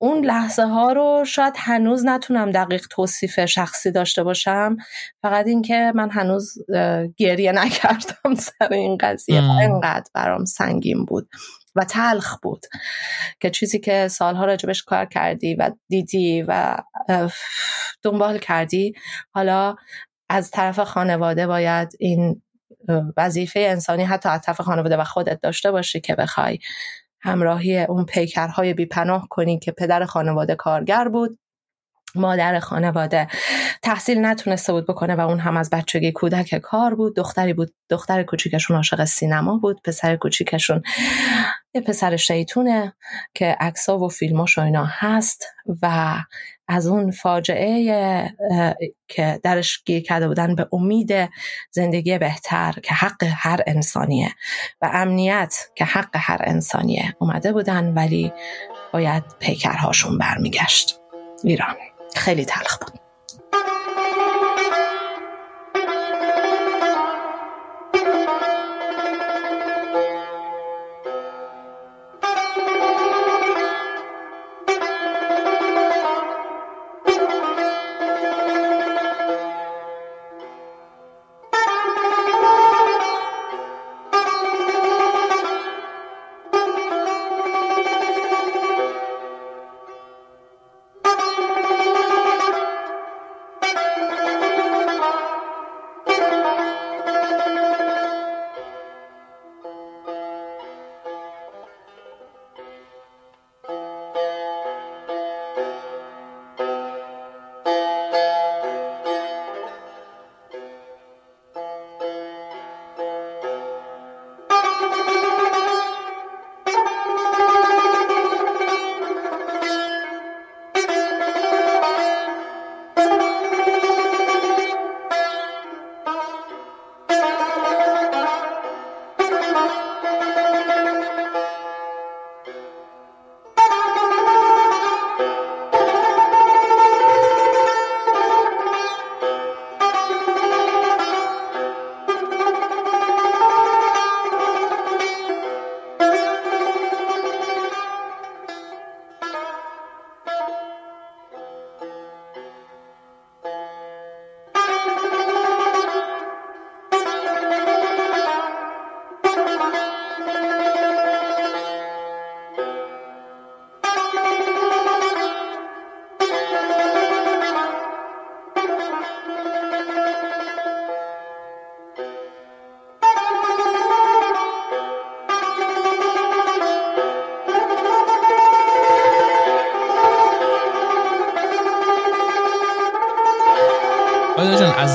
اون لحظه ها رو شاید هنوز نتونم دقیق توصیف شخصی داشته باشم. فقط اینکه من هنوز گریه نکردم (laughs) سر این قضیه. و اینقدر برام سنگین بود و تلخ بود که چیزی که سالها راجبش کار کردی و دیدی و دنبال کردی حالا از طرف خانواده باید این وظیفه انسانی حتی از طرف خانواده و خودت داشته باشی که بخوای همراهی اون پیکرهای بیپناه کنی که پدر خانواده کارگر بود. مادر خانواده تحصیل نتونسته بود بکنه و اون هم از بچگی کودک کار بود. دختری بود دختر کوچیکشون عاشق سینما بود. پسر کوچیکشون یه پسر شیطونه که عکسا و فیلماش و اینا هست و از اون فاجعه که درش گیر کرده بودن به امید زندگی بهتر که حق هر انسانیه و امنیت که حق هر انسانیه اومده بودن ولی باید پیکرهاشون برمیگشت. ایران. خیلی تلخ بود.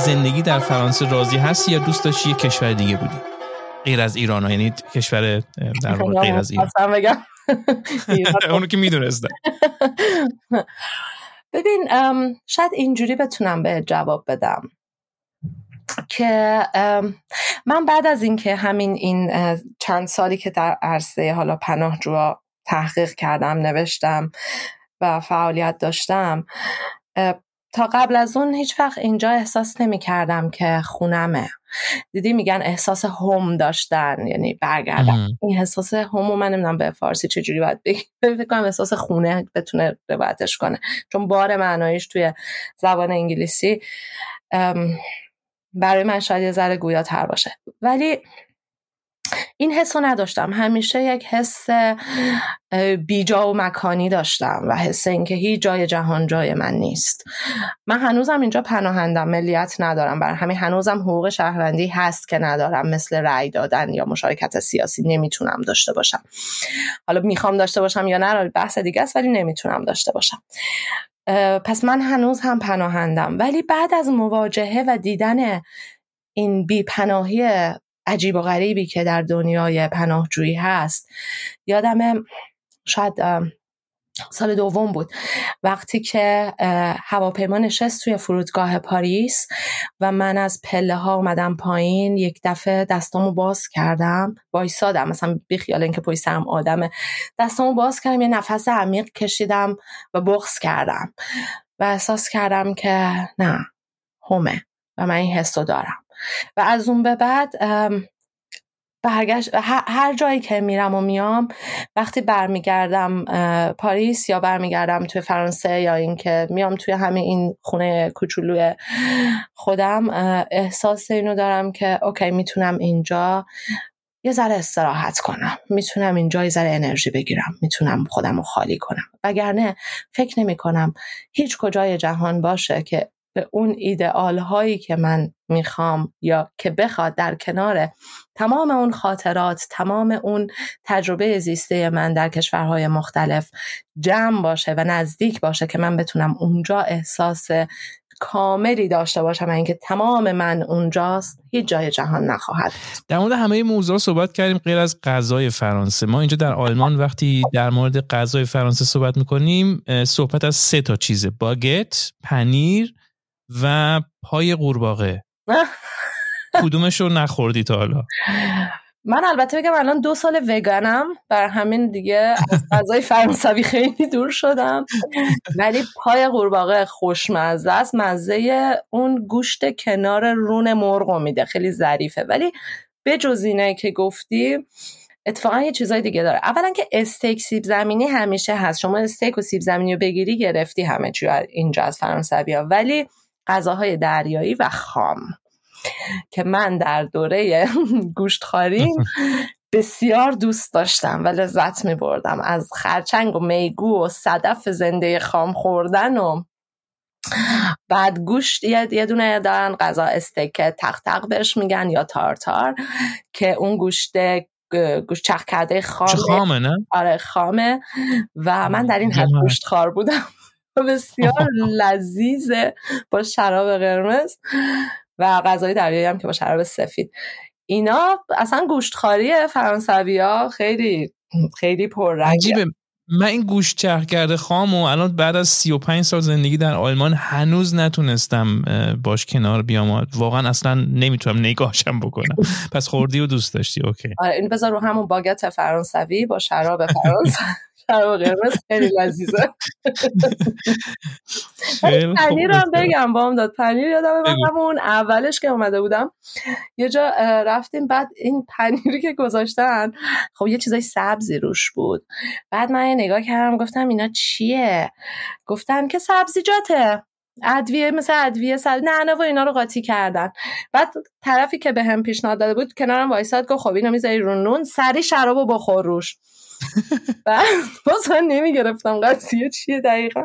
زندگی در فرانسه راضی هستی یا دوست داشتی یه کشور دیگه بودی؟ غیر از ایران ها یعنی کشور در واقع غیر از ایران. (laughs) اونو که می‌دونستم. (laughs) ببین شاید اینجوری بتونم به جواب بدم که من بعد از اینکه همین این چند سالی که در عرصه حالا پناهجوها تحقیق کردم نوشتم و فعالیت داشتم تا قبل از اون هیچ وقت اینجا احساس نمی کردم که خونمه. دیدی میگن احساس هم داشتن یعنی برگردم. این احساس هم من نمی‌دونم به فارسی چجوری باید (laughs) فکر کنم احساس خونه بتونه روایتش کنه. چون بار معنایش توی زبان انگلیسی برای من شاید یه ذره گویاتر باشه. ولی این حس رو نداشتم. همیشه یک حس بیجا و مکانی داشتم و حس اینکه هیچ جای جهان جای من نیست. من هنوزم اینجا پناهندم ملیت ندارم. برای همین هنوزم حقوق شهروندی هست که ندارم. مثل رأی دادن یا مشارکت سیاسی نمی‌تونم داشته باشم. حالا می‌خوام داشته باشم یا نه بحث دیگه است ولی نمی‌تونم داشته باشم. پس من هنوز هم پناهندم. ولی بعد از مواجهه و دیدن این بیپناهی عجیب و غریبی که در دنیای پناهجویی هست. یادم شاید سال دوم بود. وقتی که هواپیما نشست توی فرودگاه پاریس و من از پله ها اومدم پایین یک دفعه دستامو باز کردم. وایسادم مثلا بیخیال اینکه پای سرم آدمه دستامو باز کردم یه نفس عمیق کشیدم و بغز کردم. و احساس کردم که نه همه و من این حس دارم. و از اون به بعد برگشت هر جایی که میرم و میام وقتی برمیگردم پاریس یا برمیگردم توی فرانسه یا اینکه میام توی همه این خونه کوچولوی خودم احساس اینو دارم که اوکی می‌تونم اینجا یه ذره استراحت کنم. می‌تونم اینجا یه ذره انرژی بگیرم. می‌تونم خودم رو خالی کنم. وگرنه فکر نمی کنم هیچ کجای جهان باشه که به اون ایدئال هایی که من می‌خوام یا که بخواد در کنار تمام اون خاطرات تمام اون تجربه زیسته من در کشورهای مختلف جمع باشه و نزدیک باشه که من بتونم اونجا احساس کاملی داشته باشم اینکه تمام من اونجاست هیچ جای جهان نخواهد در مورد همه موضوع صحبت کردیم غیر از غذای فرانسه. ما اینجا در آلمان وقتی در مورد غذای فرانسه صحبت می‌کنیم صحبت از سه تا چیزه باگت پنیر و پای قورباغه. (laughs) کدومش رو نخوردی تا حالا؟ من البته بگم الان دو سال وگانم بر همین دیگه از غذای فرانسوی خیلی دور شدم. ولی پای قورباغه خوشمزه است. مزه اون گوشت کنار رون مرغ میده. خیلی ظریفه. ولی به جز اینه که گفتی اتفاقا یه چیزای دیگه داره. اولا که استیک سیب زمینی همیشه هست. شما استیک و سیب زمینی رو بگیری گرفتی همه چی اینجا از فرانسوی ها ولی غذاهای دریایی و خام که من در دوره (laughs) گوشتخواری بسیار دوست داشتم و لذت می بردم از خرچنگ و میگو و صدف زنده خام خوردن و بعد گوشت یه دونه دارن غذا استیک تق تق بهش میگن یا تارتار که اون گوشت گوشت چخ کرده خامه خامه نه؟ آره خامه. و من در این حد گوشت خار بودم. بسیار لذیذه با شراب قرمز و غذای دریایی هم که با شراب سفید. اینا اصلا گوشتخاری فرانسوی ها خیلی خیلی پررنگه. عجیبه. من این گوشت چرخ کرده خام و الان بعد از 35 سال زندگی در آلمان هنوز نتونستم باش کنار بیام واقعا اصلا نمی‌تونم نگاهشم بکنم. پس خوردی و دوست داشتی. اوکی. آره این بذار رو همون باگت فرانسوی با شراب فرانسوی. (laughs) شراب قرمز خیلی لذیذه. پنیر هم بگم با داد. پنیر یادم من همون اولش که اومده بودم. یه جا رفتیم بعد این پنیری که گذاشتن خب یه چیزای سبزی روش بود. بعد من یه نگاه کردم گفتم اینا چیه؟ گفتن که سبزیجاته. ادویه مثل ادویه سب نه و اینا رو قاطی کردن. بعد طرفی که به هم پیشنهاد داده بود کنارم وایساد گفت خب اینو می‌ذاری رو نون سری شرابو بخور روش. بعد باز من نمی‌گرفتم. قضیه چیه دقیقا؟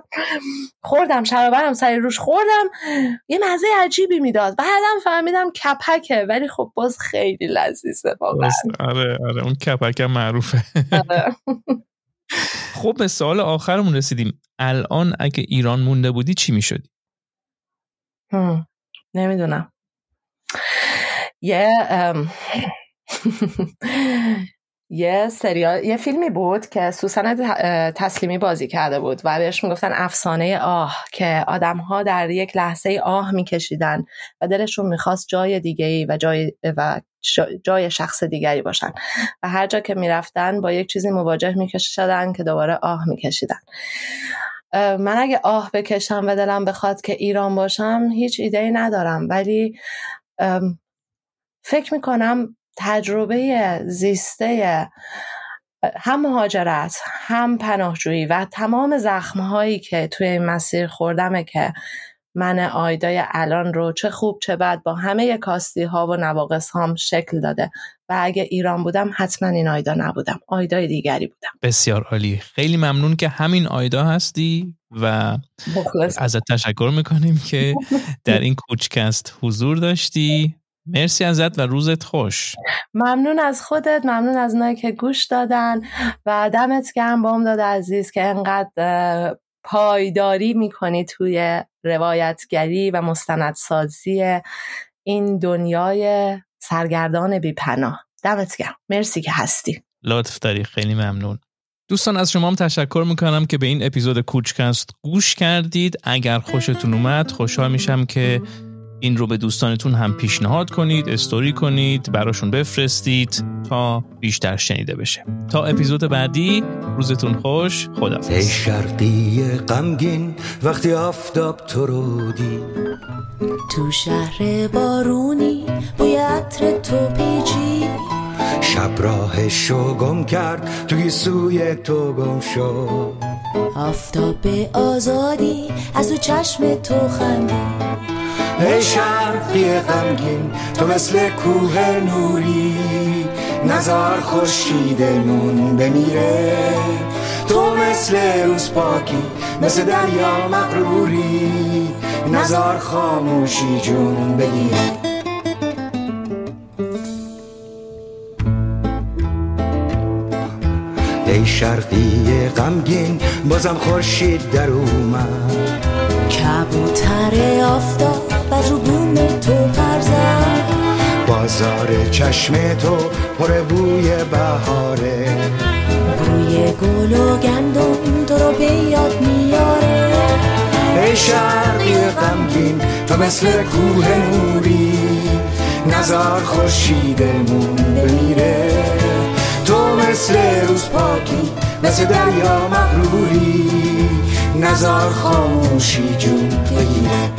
خوردم شرابرم سری روش خوردم. یه مزه عجیبی می‌داد. بعدم فهمیدم کپکه. ولی خب باز خیلی لذیذه واقعا. آره آره. اون کپک هم معروفه. آره. خب به سوال آخرمون رسیدیم. الان اگه ایران مونده بودی چی می‌شدی؟ نمی‌دونم. یه (laughs) یه سریال یه فیلمی بود که سوسن تسلیمی بازی کرده بود و بهش می‌گفتن افسانه آه که آدم ها در یک لحظه آه میکشیدن و دلشون می‌خواست جای دیگه ای و جای و جای شخص دیگری باشن. و هر جا که می‌رفتن با یک چیزی مواجه میکشیدن که دوباره آه میکشیدن. من اگه آه بکشم و دلم بخواد که ایران باشم هیچ ایده ای ندارم. ولی فکر می‌کنم تجربه زیسته هم مهاجرت هم پناهجویی و تمام زخمهایی که توی این مسیر خوردمه که من آیدای الان رو چه خوب چه بد با همه کاستی ها و نواقص هام شکل داده و اگه ایران بودم حتما این آیدا نبودم آیدای دیگری بودم. بسیار عالی. خیلی ممنون که همین آیدا هستی و ازت تشکر می‌کنیم که در این کوچکست حضور داشتی. مرسی ازت و روزت خوش. ممنون از خودت ممنون از اونایی که گوش دادن و دمت گرم بام داد عزیز که انقدر پایداری می‌کنی توی روایتگری و مستندسازی این دنیای سرگردان بیپناه. دمت گرم. مرسی که هستی. لطف داری. خیلی ممنون. دوستان از شما هم تشکر می‌کنم که به این اپیزود کوچکست گوش کردید. اگر خوشتون اومد خوشحال میشم که این رو به دوستانتون هم پیشنهاد کنید استوری کنید براشون بفرستید تا بیشتر شنیده بشه. تا اپیزود بعدی روزتون خوش خدافظ ای شرقی غمگین وقتی آفتاب تو رو تو شهر بارونی بوی عطر تو پیچی شب راهشو گم کرد توی سوی تو گم شد. آفتاب آزادی از تو چشم تو خندی ای شرقی غمگین تو مثل کوه نوری نزار خورشیدمون بمیره. تو مثل روز پاکی مثل دریا مغروری نزار خاموشی جون بگیری. ای شرقی غمگین بازم خورشید در اومد. کبوتر آفتاب از رو بوم تو پرزد بازار چشم تو پر بوی بهاره. بوی گل و گندم تو رو به یاد میاره. ای شرقی غمگین تو مثل کوه نوری. نزار خورشیدمون بمیره. تو مثل روز پاکی مثل دریا مغروری. نزار خاموشی جون بگیره.